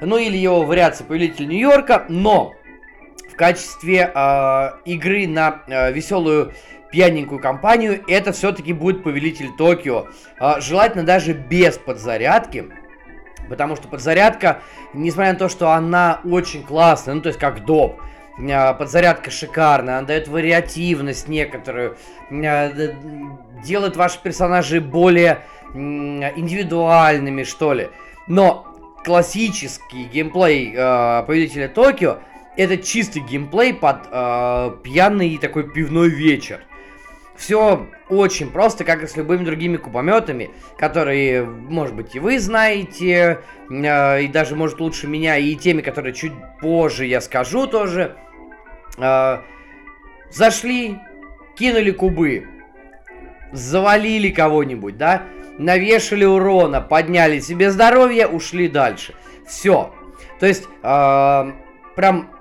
Ну или его вариация Повелитель Нью-Йорка, но в качестве э, игры на э, веселую пьяненькую компанию, это все-таки будет Повелитель Токио. Э, желательно даже без подзарядки. Потому что подзарядка, несмотря на то, что она очень классная, ну то есть как доп, подзарядка шикарная, она дает вариативность некоторую, делает ваши персонажи более индивидуальными, что ли. Но классический геймплей э, Повелителя Токио это чистый геймплей под э, пьяный такой пивной вечер. Все очень просто, как и с любыми другими кубометами, которые, может быть, и вы знаете, э, и даже, может, лучше меня, и теми, которые чуть позже я скажу тоже. Э, зашли, кинули кубы, завалили кого-нибудь, да, навешали урона, подняли себе здоровье, ушли дальше. Все. То есть, э, прям,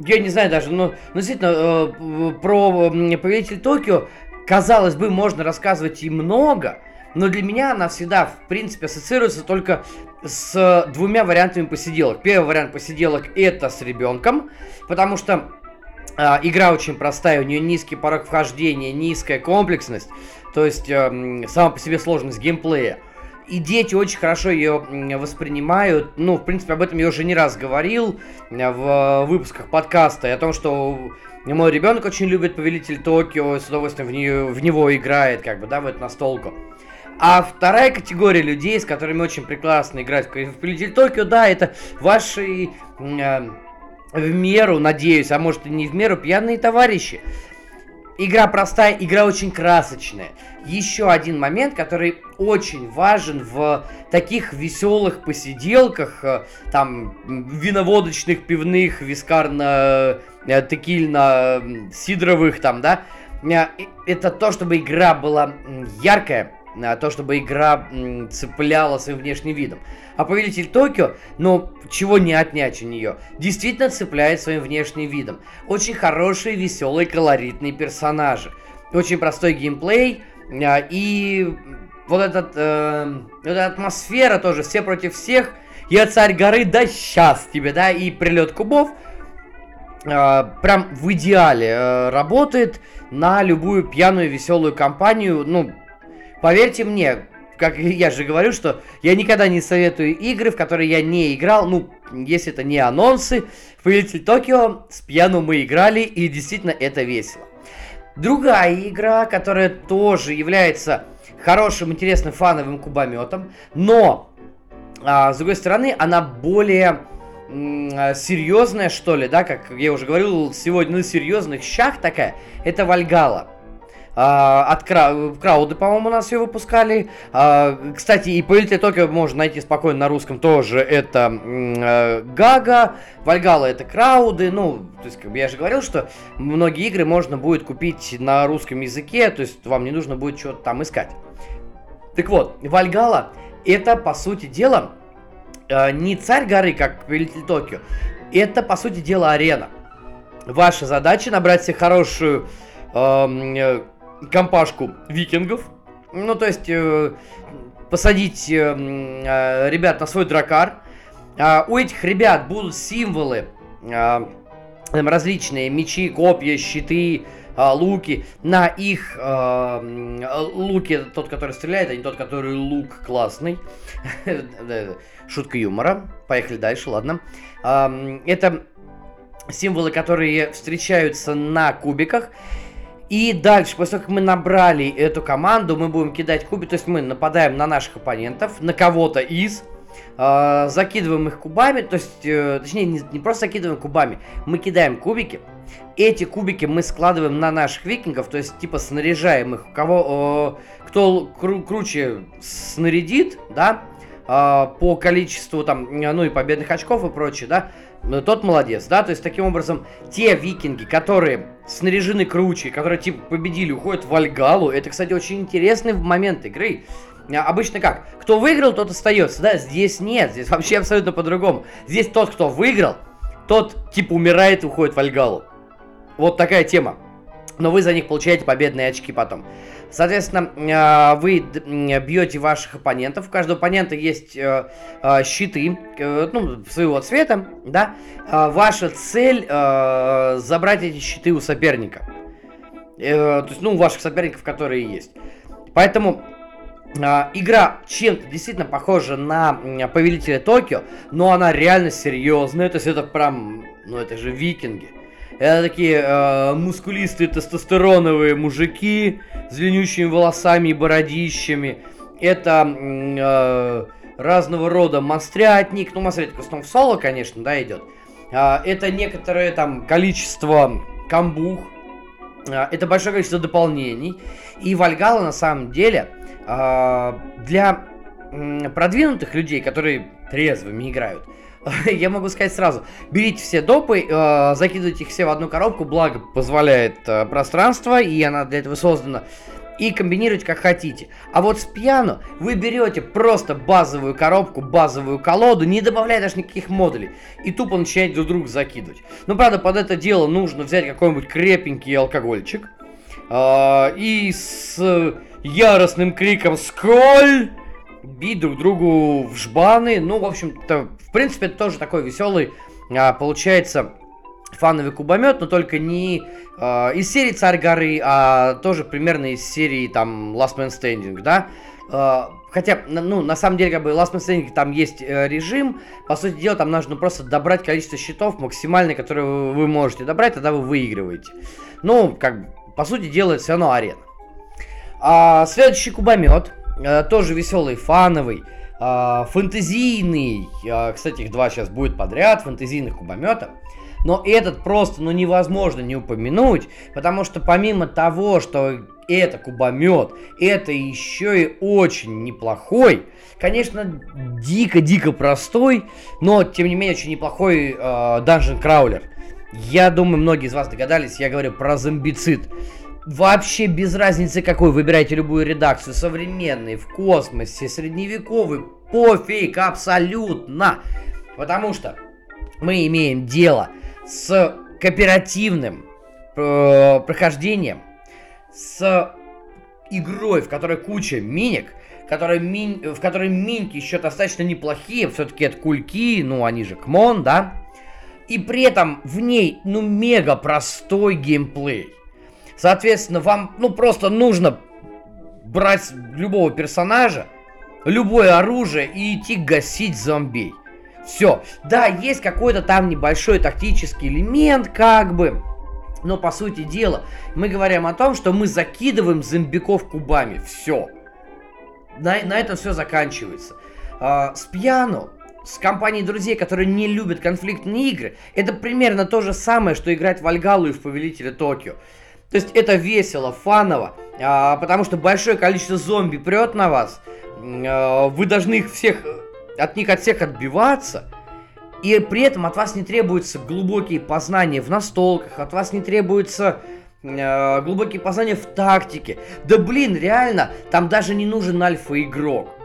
я не знаю даже, ну, ну действительно, э, про э, Повелитель Токио, казалось бы, можно рассказывать и много, но для меня она всегда, в принципе, ассоциируется только с двумя вариантами посиделок. Первый вариант посиделок это с ребенком, потому что э, игра очень простая, у нее низкий порог вхождения, низкая комплексность. То есть э, сама по себе сложность геймплея. И дети очень хорошо ее воспринимают. Ну, в принципе, об этом я уже не раз говорил э, в выпусках подкаста. И о том, что мой ребенок очень любит Повелитель Токио, с удовольствием в, нее, в него играет, как бы, да, в эту настолку. А вторая категория людей, с которыми очень прекрасно играть в Повелитель Токио, да, это ваши э, в меру, надеюсь, а может и не в меру, пьяные товарищи. Игра простая, игра очень красочная. Еще один момент, который очень важен в таких веселых посиделках, э, там, виноводочных, пивных, вискарно-текильно-сидровых, там, да, э, это то, чтобы игра была яркая, то, чтобы игра цепляла своим внешним видом. А Повелитель Токио, ну, чего не отнять у нее, действительно цепляет своим внешним видом. Очень хорошие, веселые, колоритные персонажи. Очень простой геймплей, а, и вот этот, э, эта атмосфера тоже, все против всех, я царь горы, да сейчас тебе, да, и прилет кубов, э, прям в идеале э, работает на любую пьяную веселую компанию, ну, Поверьте мне, как я же говорю, что я никогда не советую игры, в которые я не играл, ну, если это не анонсы. В Повелитель Токио с пьяну мы играли, и действительно это весело. Другая игра, которая тоже является хорошим, интересным, фановым кубометом, но, а, с другой стороны, она более а, серьезная, что ли, да, как я уже говорил, сегодня на серьезных щах такая, это Вальгала. А, от Кра... Крауды, по-моему, у нас ее выпускали. А, кстати, и Повелитель Токио можно найти спокойно на русском тоже. Это а, Гага, Вальгала это Крауды. Ну, то есть, как бы я же говорил, что многие игры можно будет купить на русском языке, то есть вам не нужно будет что-то там искать. Так вот, Вальгала это, по сути дела, не царь горы, как Повелитель Токио. Это, по сути дела, арена. Ваша задача набрать себе хорошую э, компашку викингов. Ну, то есть, э, посадить э, э, ребят на свой дракар. Э, у этих ребят будут символы, э, различные мечи, копья, щиты, э, луки. На их э, луке тот, который стреляет, а не тот, который лук классный. Шутка юмора. Поехали дальше, ладно. Это символы, которые встречаются на кубиках. И дальше, после того, как мы набрали эту команду, мы будем кидать кубики, то есть мы нападаем на наших оппонентов, на кого-то из, э, закидываем их кубами, то есть, э, точнее, не, не просто закидываем кубами, мы кидаем кубики, эти кубики мы складываем на наших викингов, то есть, типа, снаряжаем их, кого, э, кто кру круче снарядит, да, э, по количеству, там, ну и победных очков и прочее, да, тот молодец, да, то есть таким образом те викинги, которые снаряжены круче, которые типа победили, уходят в Альгалу, это, кстати, очень интересный момент игры. А, обычно как? Кто выиграл, тот остается, да, здесь нет, здесь вообще абсолютно по-другому. Здесь тот, кто выиграл, тот типа умирает и уходит в Альгалу. Вот такая тема. Но вы за них получаете победные очки потом. Соответственно, а, вы бьете ваших оппонентов. У каждого оппонента есть э, а, щиты, э, ну, своего цвета, да. Ваша цель э, забрать эти щиты у соперника. То есть, ну, у ваших соперников, которые есть. Поэтому игра чем-то действительно похожа на Повелителя Токио, но она реально серьезная. То есть это прям, ну это же викинги. Это такие э, мускулистые тестостероновые мужики с длиннющими волосами и бородищами. Это э, разного рода монстрятник. Ну, монстрятник в основном в соло, конечно, да, идет. Э, это некоторое там количество камбух. Э, это большое количество дополнений. И Вальгала на самом деле э, для э, продвинутых людей, которые трезвыми играют, я могу сказать сразу, берите все допы, э, закидывайте их все в одну коробку, благо позволяет э, пространство, и она для этого создана, и комбинируйте как хотите. А вот с пьяно вы берете просто базовую коробку, базовую колоду, не добавляя даже никаких модулей, и тупо начинаете друг друга закидывать. Ну, правда, под это дело нужно взять какой-нибудь крепенький алкогольчик, э, и с яростным криком «Скроль!» Бить друг другу в жбаны. Ну, в общем-то, в принципе, это тоже такой веселый, а, получается, фановый кубомет, но только не а, из серии Царь горы, а тоже примерно из серии там Last Man Standing, да. А, хотя, ну, на самом деле, как бы, Last Man Standing там есть э, режим. По сути дела, там нужно просто добрать количество щитов максимальное, которое вы, вы можете добрать, тогда вы выигрываете. Ну, как бы, по сути дела, это все равно арена. А, следующий кубомет. Э, тоже веселый, фановый, э, фэнтезийный, э, кстати, их два сейчас будет подряд, фэнтезийных кубометов. Но этот просто, ну, невозможно не упомянуть, потому что помимо того, что это кубомет, это еще и очень неплохой, конечно, дико-дико простой, но, тем не менее, очень неплохой э, Dungeon Crawler. Я думаю, многие из вас догадались, я говорю про зомбицид. Вообще без разницы какой, выбирайте любую редакцию, современный, в космосе, средневековый, пофиг, абсолютно. Потому что мы имеем дело с кооперативным э, прохождением, с игрой, в которой куча миник, которой мин, в которой минки еще достаточно неплохие, все-таки это кульки, ну они же кмон, да? И при этом в ней, ну, мега простой геймплей. Соответственно, вам, ну, просто нужно брать любого персонажа, любое оружие и идти гасить зомби. Все. Да, есть какой-то там небольшой тактический элемент, как бы. Но по сути дела, мы говорим о том, что мы закидываем зомбиков кубами. Все. На, на этом все заканчивается. А, с пьяну с компанией друзей, которые не любят конфликтные игры, это примерно то же самое, что играть в Альгалу и в Повелителя Токио. То есть это весело, фаново, а, потому что большое количество зомби прет на вас, а, вы должны их всех, от них от всех отбиваться, и при этом от вас не требуются глубокие познания в настолках, от вас не требуется э, глубокие познания в тактике. Да блин, реально, там даже не нужен альфа-игрок.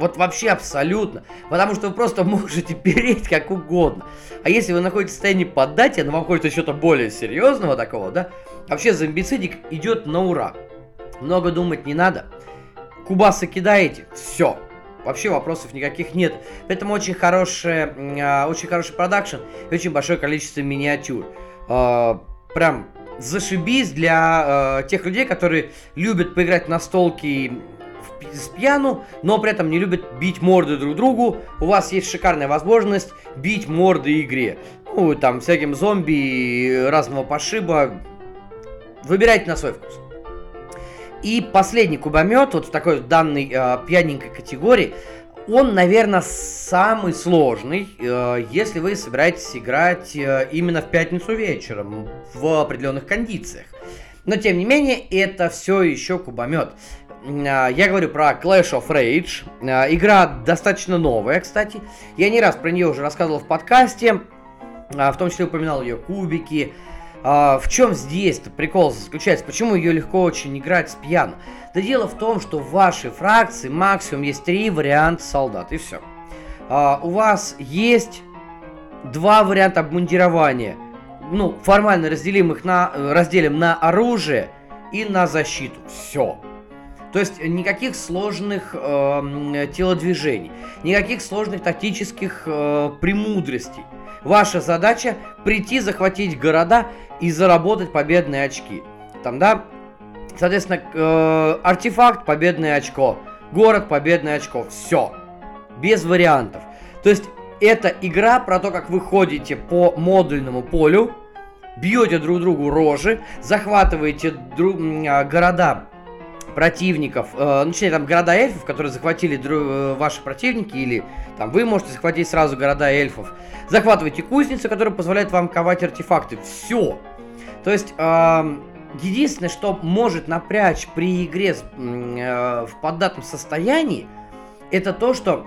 Вот вообще абсолютно. Потому что вы просто можете переть как угодно. А если вы находитесь в состоянии поддать, но вам хочется что-то более серьезного такого, да, вообще зомбицидик идет на ура. Много думать не надо. Кубасы кидаете, все. Вообще вопросов никаких нет. Поэтому очень хороший, э, очень хороший продакшн и очень большое количество миниатюр. Э, прям зашибись для э, тех людей, которые любят поиграть на столке с пьяну, но при этом не любят бить морды друг другу. У вас есть шикарная возможность бить морды игре. Ну, там, всяким зомби разного пошиба. Выбирайте на свой вкус. И последний кубомет, вот в такой данной э, пьяненькой категории, он, наверное, самый сложный, э, если вы собираетесь играть э, именно в пятницу вечером в определенных кондициях. Но, тем не менее, это все еще кубомет. Э, я говорю про Clash of Rage. Э, игра достаточно новая, кстати. Я не раз про нее уже рассказывал в подкасте. Э, в том числе упоминал ее кубики, а, в чем здесь прикол заключается? Почему ее легко очень играть с пьяну? Да дело в том, что в вашей фракции максимум есть три варианта солдат, и все. А, у вас есть два варианта обмундирования. Ну, формально разделим их на, разделим на оружие и на защиту. Все. То есть никаких сложных э, телодвижений, никаких сложных тактических э, премудростей. Ваша задача прийти, захватить города и заработать победные очки. Там, да, соответственно, э, артефакт победное очко, город победное очко, все, без вариантов. То есть это игра про то, как вы ходите по модульному полю, бьете друг другу рожи, захватываете друг, э, города противников, э, ну, точнее, там города эльфов, которые захватили э, ваши противники, или там вы можете захватить сразу города эльфов. Захватывайте кузницу, которая позволяет вам ковать артефакты. Все. То есть, э, единственное, что может напрячь при игре э, в поддатом состоянии, это то, что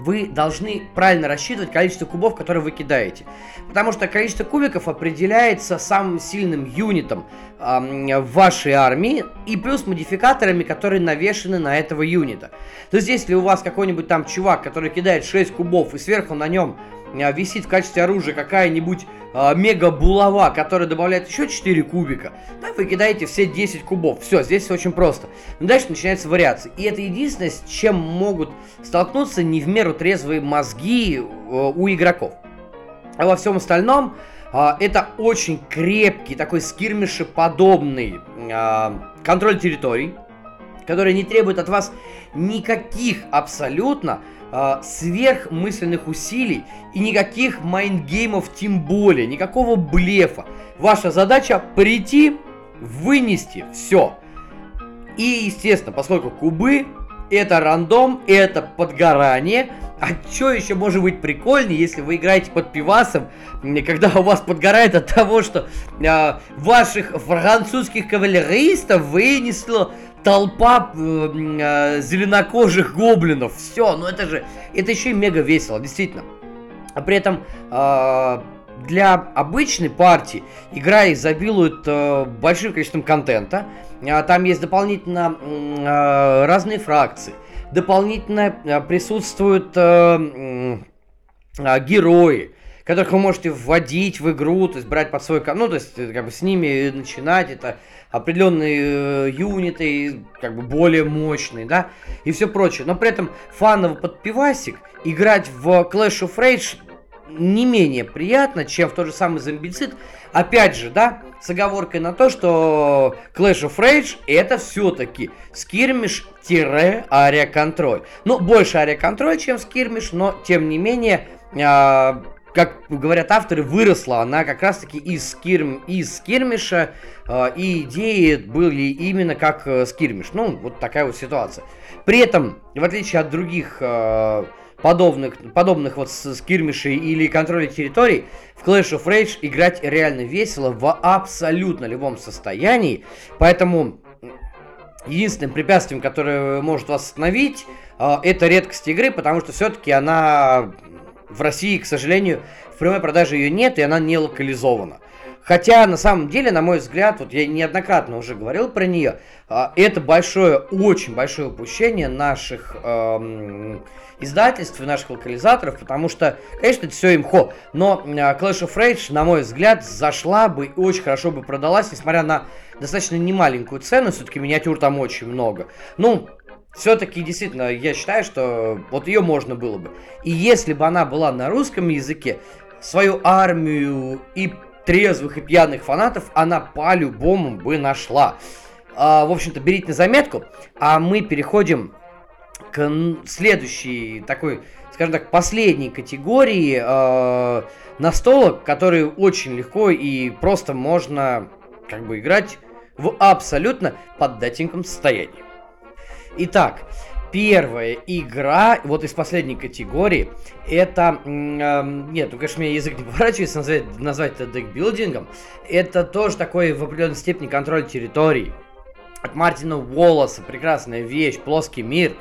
вы должны правильно рассчитывать количество кубов, которые вы кидаете. Потому что количество кубиков определяется самым сильным юнитом э, в вашей армии и плюс модификаторами, которые навешены на этого юнита. То есть если у вас какой-нибудь там чувак, который кидает 6 кубов и сверху на нем висит в качестве оружия какая-нибудь э, мега булава, которая добавляет еще 4 кубика, да, вы кидаете все 10 кубов. Все, здесь все очень просто. Но дальше начинается вариация. И это единственное, с чем могут столкнуться не в меру трезвые мозги э, у игроков. А во всем остальном э, это очень крепкий, такой скирмишеподобный э, контроль территорий, который не требует от вас никаких абсолютно э, сверхмысленных усилий и никаких майндгеймов тем более, никакого блефа. Ваша задача прийти, вынести все. И, естественно, поскольку кубы это рандом, это подгорание, а что еще может быть прикольнее, если вы играете под пивасом, когда у вас подгорает от того, что э, ваших французских кавалеристов вынесло толпа э, э, зеленокожих гоблинов. Все, ну это же, это еще и мега весело, действительно. А при этом э, для обычной партии игра изобилует э, большим количеством контента. Э, там есть дополнительно э, разные фракции. Дополнительно э, присутствуют э, э, герои которых вы можете вводить в игру, то есть брать под свой... Ну, то есть, э, как бы с ними начинать, это определенные э, юниты, как бы более мощные, да, и все прочее. Но при этом фановый подпивасик играть в Clash of Rage не менее приятно, чем в тот же самый зомбицид. Опять же, да, с оговоркой на то, что Clash of Rage это все-таки скирмиш-ария-контроль. Ну, больше ария-контроль, чем скирмиш, но тем не менее, э, как говорят авторы, выросла она как раз-таки из, скирм, из скирмиша, э, и идеи были именно как э, скирмиш. Ну, вот такая вот ситуация. При этом, в отличие от других э, подобных, подобных вот скирмишей или контроля территорий, в Clash of Rage играть реально весело в абсолютно любом состоянии. Поэтому единственным препятствием, которое может вас остановить, э, это редкость игры, потому что все-таки она в России, к сожалению, в прямой продаже ее нет, и она не локализована. Хотя, на самом деле, на мой взгляд, вот я неоднократно уже говорил про нее, а, это большое, очень большое упущение наших эм, издательств и наших локализаторов, потому что, конечно, это все имхо, но а, Clash of Rage, на мой взгляд, зашла бы и очень хорошо бы продалась, несмотря на достаточно немаленькую цену, все-таки миниатюр там очень много. Ну, все-таки действительно, я считаю, что вот ее можно было бы. И если бы она была на русском языке, свою армию и трезвых и пьяных фанатов она по-любому бы нашла. А, в общем-то, берите на заметку, а мы переходим к следующей такой, скажем так, последней категории э, настолок, которые очень легко и просто можно как бы играть в абсолютно поддатеньком состоянии. Итак, первая игра, вот из последней категории, это... Э, нет, ну, конечно, мне язык не поворачивается назвать, назвать это декбилдингом. Это тоже такой в определенной степени контроль территорий. От Мартина Уоллеса, прекрасная вещь, плоский мир.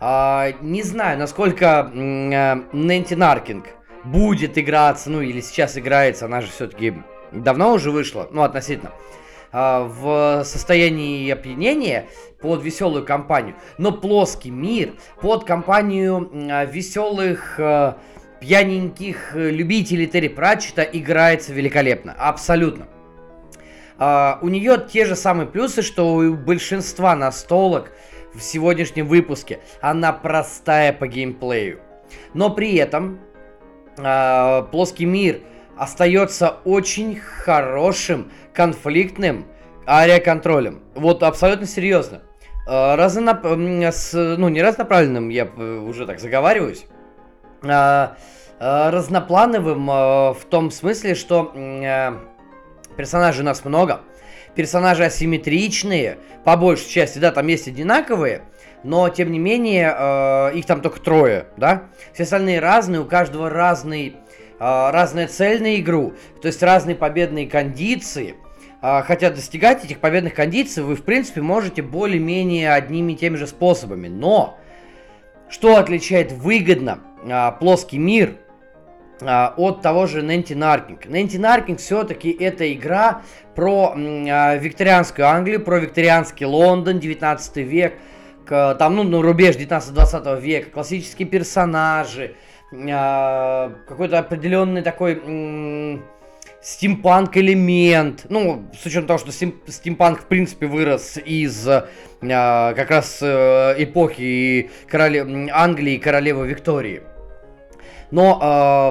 Э, не знаю, насколько э, Нэнти Наркинг будет играться, ну или сейчас играется, она же все-таки давно уже вышла, ну относительно. В состоянии опьянения под веселую компанию, но плоский мир под компанию а, веселых а, пьяненьких любителей Терри Пратчета играется великолепно, абсолютно. Uh, у нее те же самые плюсы, что у большинства настолок в сегодняшнем выпуске. Она простая по геймплею. Но при этом плоский мир остается очень хорошим конфликтным ариаконтролем. Вот абсолютно серьезно. А, разнонап... С... Ну, не разнонаправленным, я уже так заговариваюсь. А, а, разноплановым в том смысле, что персонажей у нас много. Персонажи асимметричные, по большей части, да, там есть одинаковые, но тем не менее их там только трое, да. Все остальные разные, у каждого разный, разная цель на игру, то есть разные победные кондиции – а, хотя достигать этих победных кондиций вы, в принципе, можете более-менее одними и теми же способами. Но, что отличает выгодно а, плоский мир а, от того же Нэнти Наркинг? Нэнти Наркинг все-таки это игра про а, викторианскую Англию, про викторианский Лондон, 19 век, к, там, ну, ну рубеж 19-20 века, классические персонажи, а, какой-то определенный такой стимпанк элемент. Ну, с учетом того, что стимпанк в принципе вырос из э, как раз э, эпохи короле... Англии и королевы Виктории. Но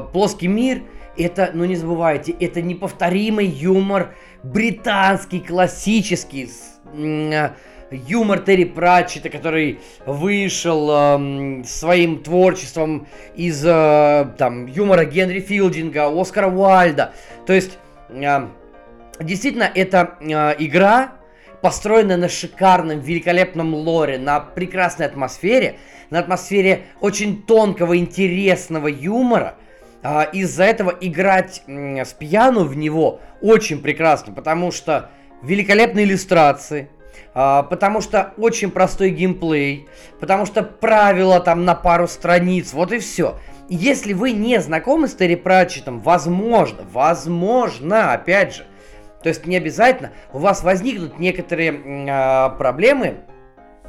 э, плоский мир это, ну не забывайте, это неповторимый юмор британский, классический, э, юмор Терри Пратчета, который вышел э, своим творчеством из э, там, юмора Генри Филдинга, Оскара Уальда. То есть, э, действительно, это э, игра, построенная на шикарном, великолепном лоре, на прекрасной атмосфере, на атмосфере очень тонкого, интересного юмора. Э, из-за этого играть э, с пьяну в него очень прекрасно, потому что великолепные иллюстрации, потому что очень простой геймплей, потому что правила там на пару страниц, вот и все. Если вы не знакомы с Терри Пратчетом, возможно, возможно, опять же, то есть не обязательно, у вас возникнут некоторые э, проблемы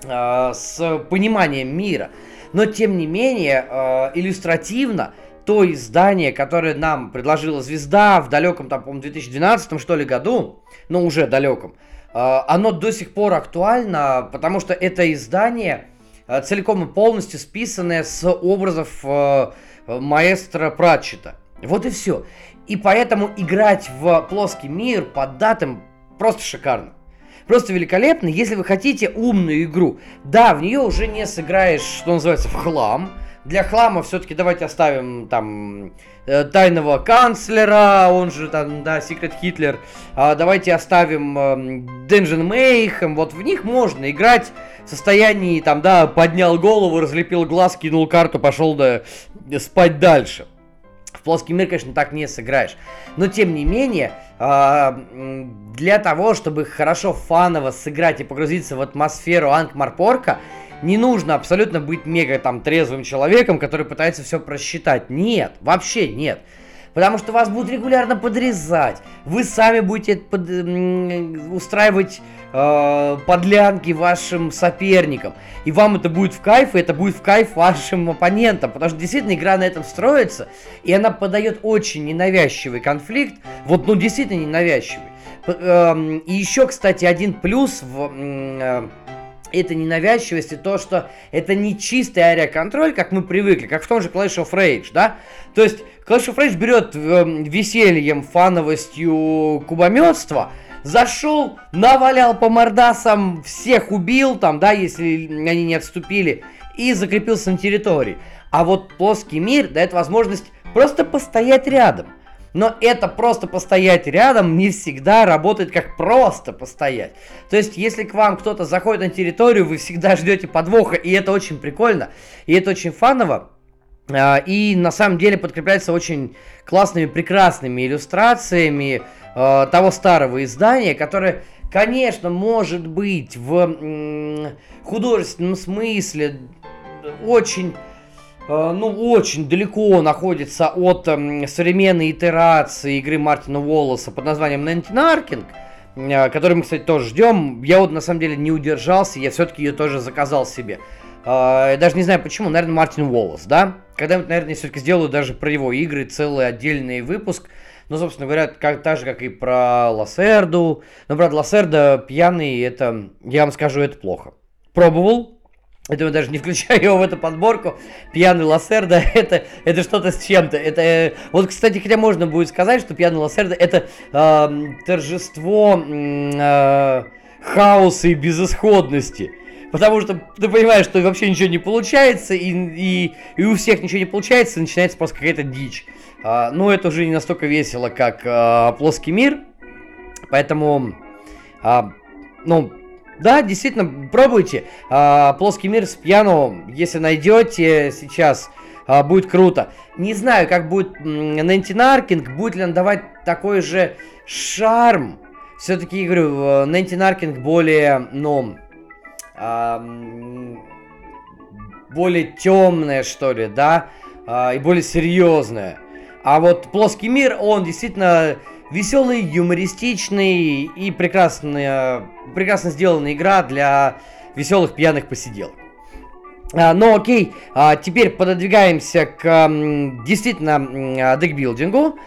э, с пониманием мира, но тем не менее э, иллюстративно то издание, которое нам предложила Звезда в далеком, там, по-моему, 2012 что ли году, ну уже далеком, а, оно до сих пор актуально, потому что это издание а, целиком и полностью списанное с образов а, маэстро Пратчета. Вот и все. И поэтому играть в плоский мир под датам просто шикарно. Просто великолепно, если вы хотите умную игру. Да, в нее уже не сыграешь, что называется, в хлам. Для хлама все-таки давайте оставим там э, тайного канцлера, он же там, да, Секрет Хитлер. А, давайте оставим э, Dungeon Mayhem. Вот в них можно играть в состоянии, там, да, поднял голову, разлепил глаз, кинул карту, пошел да, спать дальше. В плоский мир, конечно, так не сыграешь. Но, тем не менее, а, для того, чтобы хорошо фаново сыграть и погрузиться в атмосферу Анкмарпорка, не нужно абсолютно быть мега там трезвым человеком, который пытается все просчитать. Нет, вообще нет. Потому что вас будут регулярно подрезать. Вы сами будете под, устраивать э, подлянки вашим соперникам. И вам это будет в кайф, и это будет в кайф вашим оппонентам. Потому что действительно игра на этом строится. И она подает очень ненавязчивый конфликт. Вот, ну, действительно ненавязчивый. Эм, и еще, кстати, один плюс в это ненавязчивость и то, что это не чистый аэроконтроль, как мы привыкли, как в том же Clash of Rage, да? То есть Clash of Rage берет э, весельем, фановостью кубометства, зашел, навалял по мордасам, всех убил там, да, если они не отступили, и закрепился на территории. А вот плоский мир дает возможность просто постоять рядом. Но это просто постоять рядом не всегда работает как просто постоять. То есть, если к вам кто-то заходит на территорию, вы всегда ждете подвоха, и это очень прикольно, и это очень фаново. А, и на самом деле подкрепляется очень классными, прекрасными иллюстрациями э, того старого издания, которое, конечно, может быть в художественном смысле очень ну, очень далеко находится от э, современной итерации игры Мартина Уоллеса под названием Нентинаркинг, э, который мы, кстати, тоже ждем. Я вот, на самом деле, не удержался, я все-таки ее тоже заказал себе. Э, даже не знаю почему, наверное, Мартин Уоллес, да? Когда-нибудь, наверное, я все-таки сделаю даже про его игры целый отдельный выпуск. Ну, собственно говоря, как, так же, как и про Лассерду. Но, правда, Лассерда пьяный, это, я вам скажу, это плохо. Пробовал, это я даже не включаю его в эту подборку. Пьяный Лассерда это, это что-то с чем-то. Это, э, вот, кстати, хотя можно будет сказать, что пьяный Лассерда это э, торжество э, хаоса и безысходности. Потому что ты понимаешь, что вообще ничего не получается, и, и, и у всех ничего не получается, и начинается просто какая-то дичь. А, но это уже не настолько весело, как а, плоский мир. Поэтому, а, ну, да, действительно, пробуйте. А, плоский мир с пьяно, если найдете сейчас, а, будет круто. Не знаю, как будет Нентинаркинг, будет ли он давать такой же шарм. Все-таки, говорю, Нентинаркинг более, ну, а, более темное, что ли, да, а, и более серьезное. А вот плоский мир, он действительно Веселый, юмористичный и прекрасная, прекрасно сделанная игра для веселых пьяных посиделок. А, но окей, а, теперь пододвигаемся к а, действительно декбилдингу,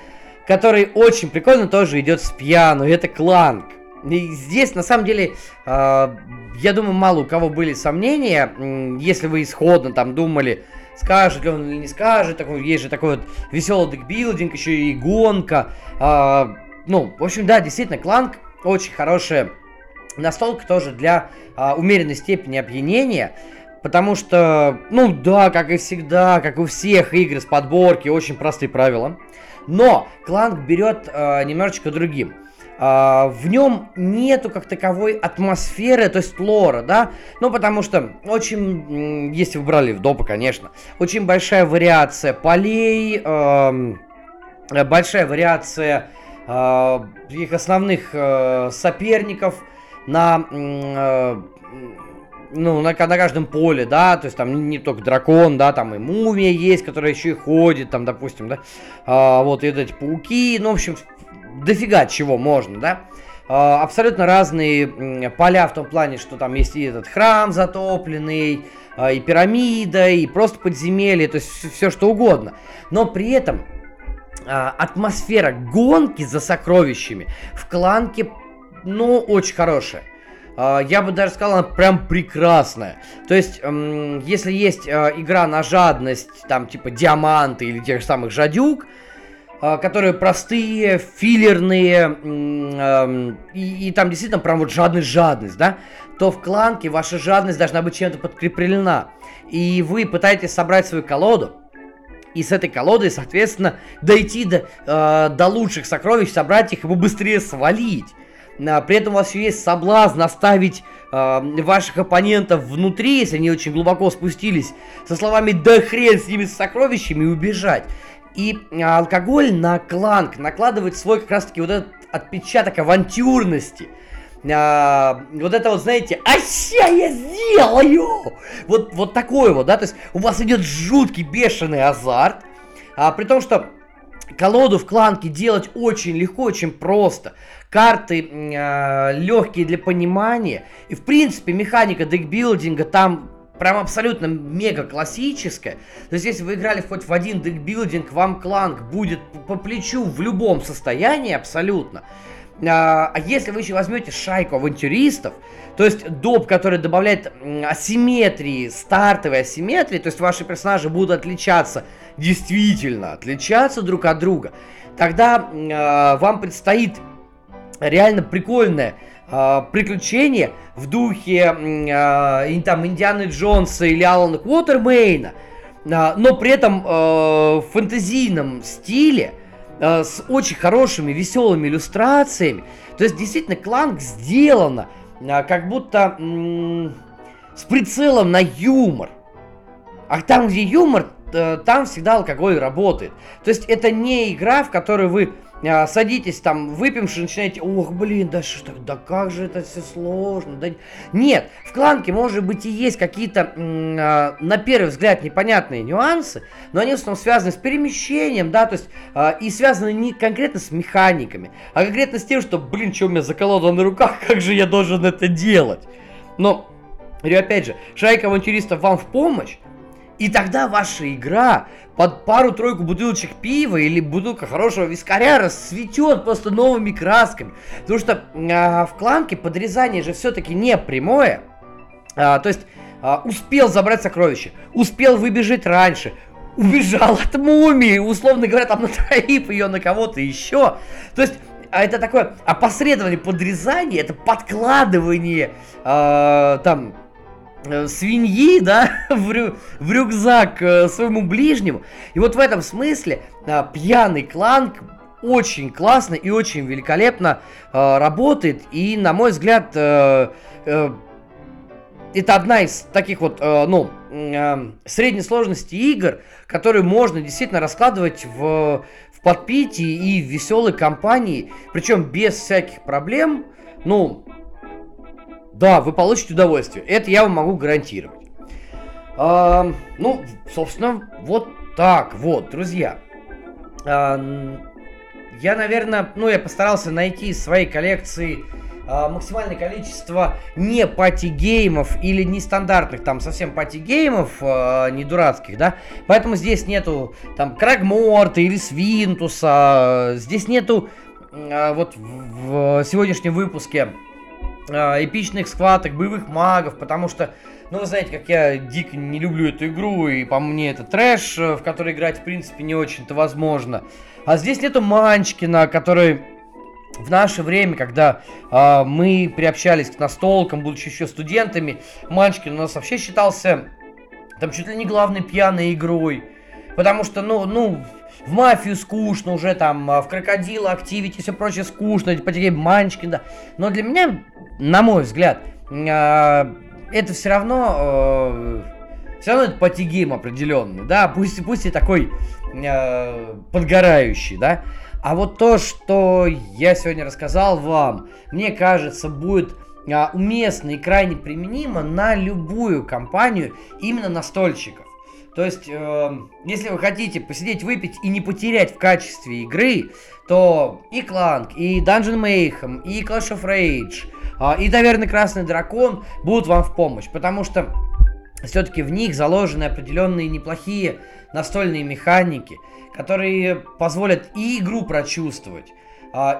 который очень прикольно тоже идет с пьяну, это кланк. И здесь, на самом деле, а, я думаю, мало у кого были сомнения, если вы исходно там думали, скажет ли он или не скажет, такой, есть же такой вот веселый декбилдинг, еще и гонка. А, ну, в общем, да, действительно, Кланк очень хорошая настолка тоже для а, умеренной степени опьянения. Потому что, ну да, как и всегда, как у всех игр с подборки, очень простые правила. Но Кланк берет э, немножечко другим. Uh, в нем нету как таковой атмосферы, то есть лора, да, ну потому что очень, если вы брали в допа, конечно, очень большая вариация полей, э, большая вариация э, их основных э, соперников на, э, ну, на, на каждом поле, да, то есть там не только дракон, да, там и мумия есть, которая еще и ходит, там, допустим, да, э, вот и эти пауки, ну, в общем, дофига чего можно, да. А, абсолютно разные поля в том плане, что там есть и этот храм затопленный, а, и пирамида, и просто подземелье, то есть все что угодно. Но при этом а, атмосфера гонки за сокровищами в кланке, ну, очень хорошая. Я бы даже сказал, она прям прекрасная. То есть, если есть игра на жадность, там, типа, диаманты или тех же самых жадюк, которые простые, филлерные, и, и там действительно прям вот жадность-жадность, да, то в кланке ваша жадность должна быть чем-то подкреплена. И вы пытаетесь собрать свою колоду, и с этой колодой, соответственно, дойти до, э, до лучших сокровищ, собрать их и быстрее свалить. А, при этом у вас еще есть соблазн оставить э, ваших оппонентов внутри, если они очень глубоко спустились, со словами «да хрен с ними с сокровищами» и убежать. И а, алкоголь на кланк накладывает свой как раз таки вот этот отпечаток авантюрности. А, вот это вот, знаете, а ща я сделаю! Вот, вот такой вот, да, то есть у вас идет жуткий бешеный азарт, а, при том, что колоду в кланке делать очень легко, очень просто. Карты э, легкие для понимания. И в принципе механика декбилдинга там прям абсолютно мега классическая. То есть, если вы играли хоть в один декбилдинг, вам кланк будет по плечу в любом состоянии абсолютно. А, а если вы еще возьмете шайку авантюристов, то есть доп, который добавляет асимметрии, стартовой асимметрии, то есть ваши персонажи будут отличаться, действительно отличаться друг от друга, тогда э, вам предстоит реально прикольное э, приключение в духе э, там Индианы Джонса или Алана Квотермейна, э, но при этом э, в фэнтезийном стиле, э, с очень хорошими, веселыми иллюстрациями. То есть, действительно, Кланк сделано э, как будто э, с прицелом на юмор. А там, где юмор, э, там всегда алкоголь работает. То есть, это не игра, в которой вы а, садитесь там, выпьемши, начинаете, ох, блин, да что да как же это все сложно, да... Нет, в кланке, может быть, и есть какие-то, а, на первый взгляд, непонятные нюансы, но они в основном связаны с перемещением, да, то есть, а, и связаны не конкретно с механиками, а конкретно с тем, что, блин, что у меня заколода на руках, как же я должен это делать? Но, говорю, опять же, шайка авантюристов вам в помощь, и тогда ваша игра под пару-тройку бутылочек пива или бутылка хорошего вискаря расцветет просто новыми красками. Потому что э, в кланке подрезание же все-таки не прямое. А, то есть а, успел забрать сокровище, успел выбежать раньше, убежал от мумии, условно говоря, там натроив ее на кого-то еще. То есть а это такое опосредование подрезание, это подкладывание э, там Э, свиньи, да, в, рю, в рюкзак э, своему ближнему. И вот в этом смысле э, пьяный кланк очень классно и очень великолепно э, работает. И, на мой взгляд, э, э, это одна из таких вот, э, ну, э, средней сложности игр, которые можно действительно раскладывать в, в подпитии и в веселой компании, причем без всяких проблем. Ну, да, вы получите удовольствие. Это я вам могу гарантировать. А, ну, собственно, вот так вот, друзья. А, я, наверное, ну, я постарался найти из своей коллекции а, максимальное количество не пати-геймов или нестандартных там совсем пати-геймов, а, не дурацких, да. Поэтому здесь нету там Крагморта или Свинтуса. Здесь нету а, вот в, в сегодняшнем выпуске э, эпичных схваток, боевых магов, потому что, ну, вы знаете, как я дико не люблю эту игру, и по мне это трэш, э, в который играть, в принципе, не очень-то возможно. А здесь нету Манчкина, который в наше время, когда э, мы приобщались к настолкам, будучи еще студентами, Манчкин у нас вообще считался там чуть ли не главной пьяной игрой. Потому что, ну, ну, в мафию скучно уже, там, а, в крокодила, активити, все прочее скучно, по тебе Манчкин, да. Но для меня, на мой взгляд, а, это все равно, э, все равно это патигейм определенный, да, пусть, пусть и такой э, подгорающий, да. А вот то, что я сегодня рассказал вам, мне кажется, будет уместно и крайне применимо на любую компанию именно настольщиков. То есть, э, если вы хотите посидеть, выпить и не потерять в качестве игры, то и Кланк, и Dungeon Mayhem, и Clash of Rage, э, и Таверный Красный Дракон будут вам в помощь, потому что все-таки в них заложены определенные неплохие настольные механики, которые позволят и игру прочувствовать,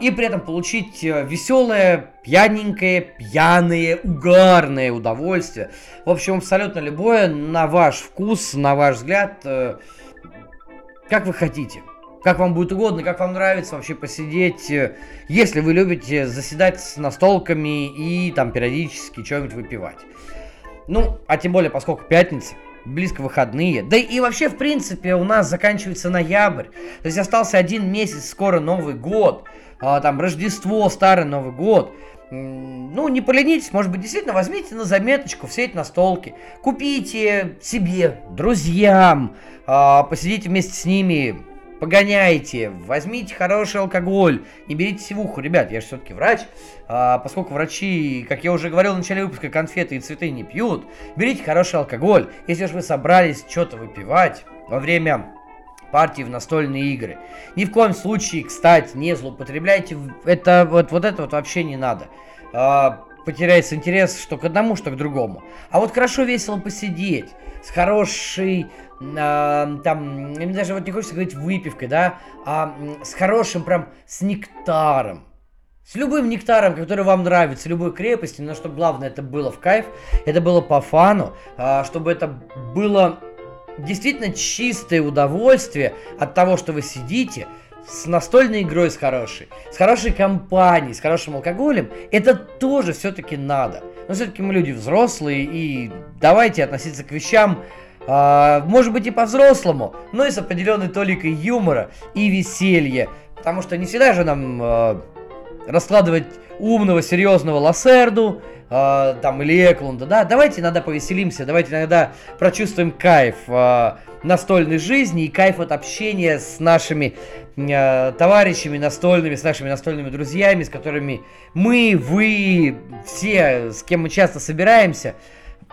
и при этом получить э, веселое, пьяненькое, пьяное, угарное удовольствие. В общем, абсолютно любое на ваш вкус, на ваш взгляд, э, как вы хотите. как вам будет угодно, как вам нравится вообще посидеть, э, если вы любите заседать с настолками и там периодически что-нибудь выпивать. Ну, а тем более, поскольку пятница, близко выходные. Да и вообще, в принципе, у нас заканчивается ноябрь. То есть остался один месяц, скоро Новый год. А, там Рождество, Старый Новый год. Ну, не поленитесь, может быть, действительно возьмите на заметочку все эти настолки. Купите себе, друзьям, а, посидите вместе с ними, погоняйте, возьмите хороший алкоголь, не берите сивуху, ребят, я же все-таки врач, а, поскольку врачи, как я уже говорил в начале выпуска, конфеты и цветы не пьют, берите хороший алкоголь, если же вы собрались что-то выпивать во время партии в настольные игры. Ни в коем случае, кстати, не злоупотребляйте, это вот, вот это вот вообще не надо. А, потеряется интерес что к одному, что к другому. А вот хорошо весело посидеть с хорошей, э, там, мне даже вот не хочется говорить выпивкой, да, а с хорошим прям, с нектаром. С любым нектаром, который вам нравится, любой крепости, но чтобы главное это было в кайф, это было по фану, э, чтобы это было действительно чистое удовольствие от того, что вы сидите, с настольной игрой с хорошей, с хорошей компанией, с хорошим алкоголем, это тоже все-таки надо. Но все-таки мы люди взрослые, и давайте относиться к вещам, э, может быть, и по-взрослому, но и с определенной толикой юмора и веселья. Потому что не всегда же нам э, раскладывать умного, серьезного Лассерду, э, там, или Эклунда, да, давайте иногда повеселимся, давайте иногда прочувствуем кайф э, настольной жизни и кайф от общения с нашими э, товарищами настольными, с нашими настольными друзьями, с которыми мы, вы, все, с кем мы часто собираемся.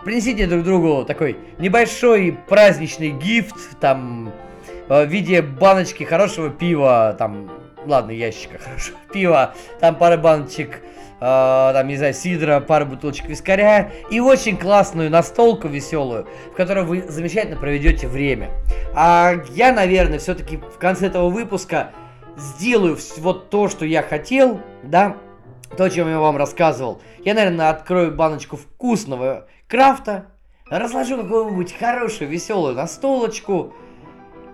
Принесите друг другу такой небольшой праздничный гифт, там, в виде баночки хорошего пива, там, ладно, ящика хорошего пива, там пара баночек э, там, не знаю, сидра, пару бутылочек вискаря и очень классную настолку веселую, в которой вы замечательно проведете время. А я, наверное, все-таки в конце этого выпуска сделаю вот то, что я хотел, да, то, о чем я вам рассказывал. Я, наверное, открою баночку вкусного крафта, разложу какую-нибудь хорошую, веселую настолочку,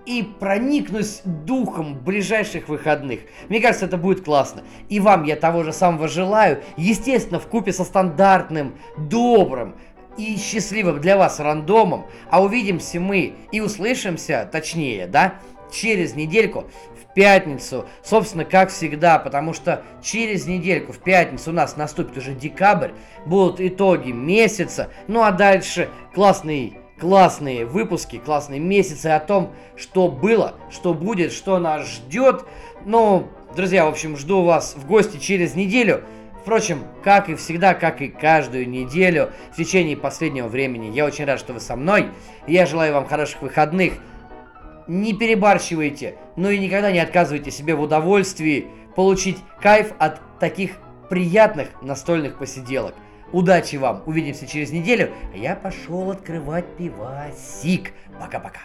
и проникнусь духом ближайших выходных. Мне кажется, это будет классно. И вам я того же самого желаю. Естественно, в купе со стандартным, добрым, и счастливым для вас рандомом. А увидимся мы и услышимся, точнее, да, через недельку в пятницу. Собственно, как всегда, потому что через недельку в пятницу у нас наступит уже декабрь, будут итоги месяца. Ну а дальше классный классные выпуски, классные месяцы о том, что было, что будет, что нас ждет. Ну, друзья, в общем, жду вас в гости через неделю. Впрочем, как и всегда, как и каждую неделю в течение последнего времени, я очень рад, что вы со мной. Я желаю вам хороших выходных. Не перебарщивайте, но и никогда не отказывайте себе в удовольствии получить кайф от таких приятных настольных посиделок. Удачи вам, увидимся через неделю. Я пошел открывать пивасик. Пока-пока.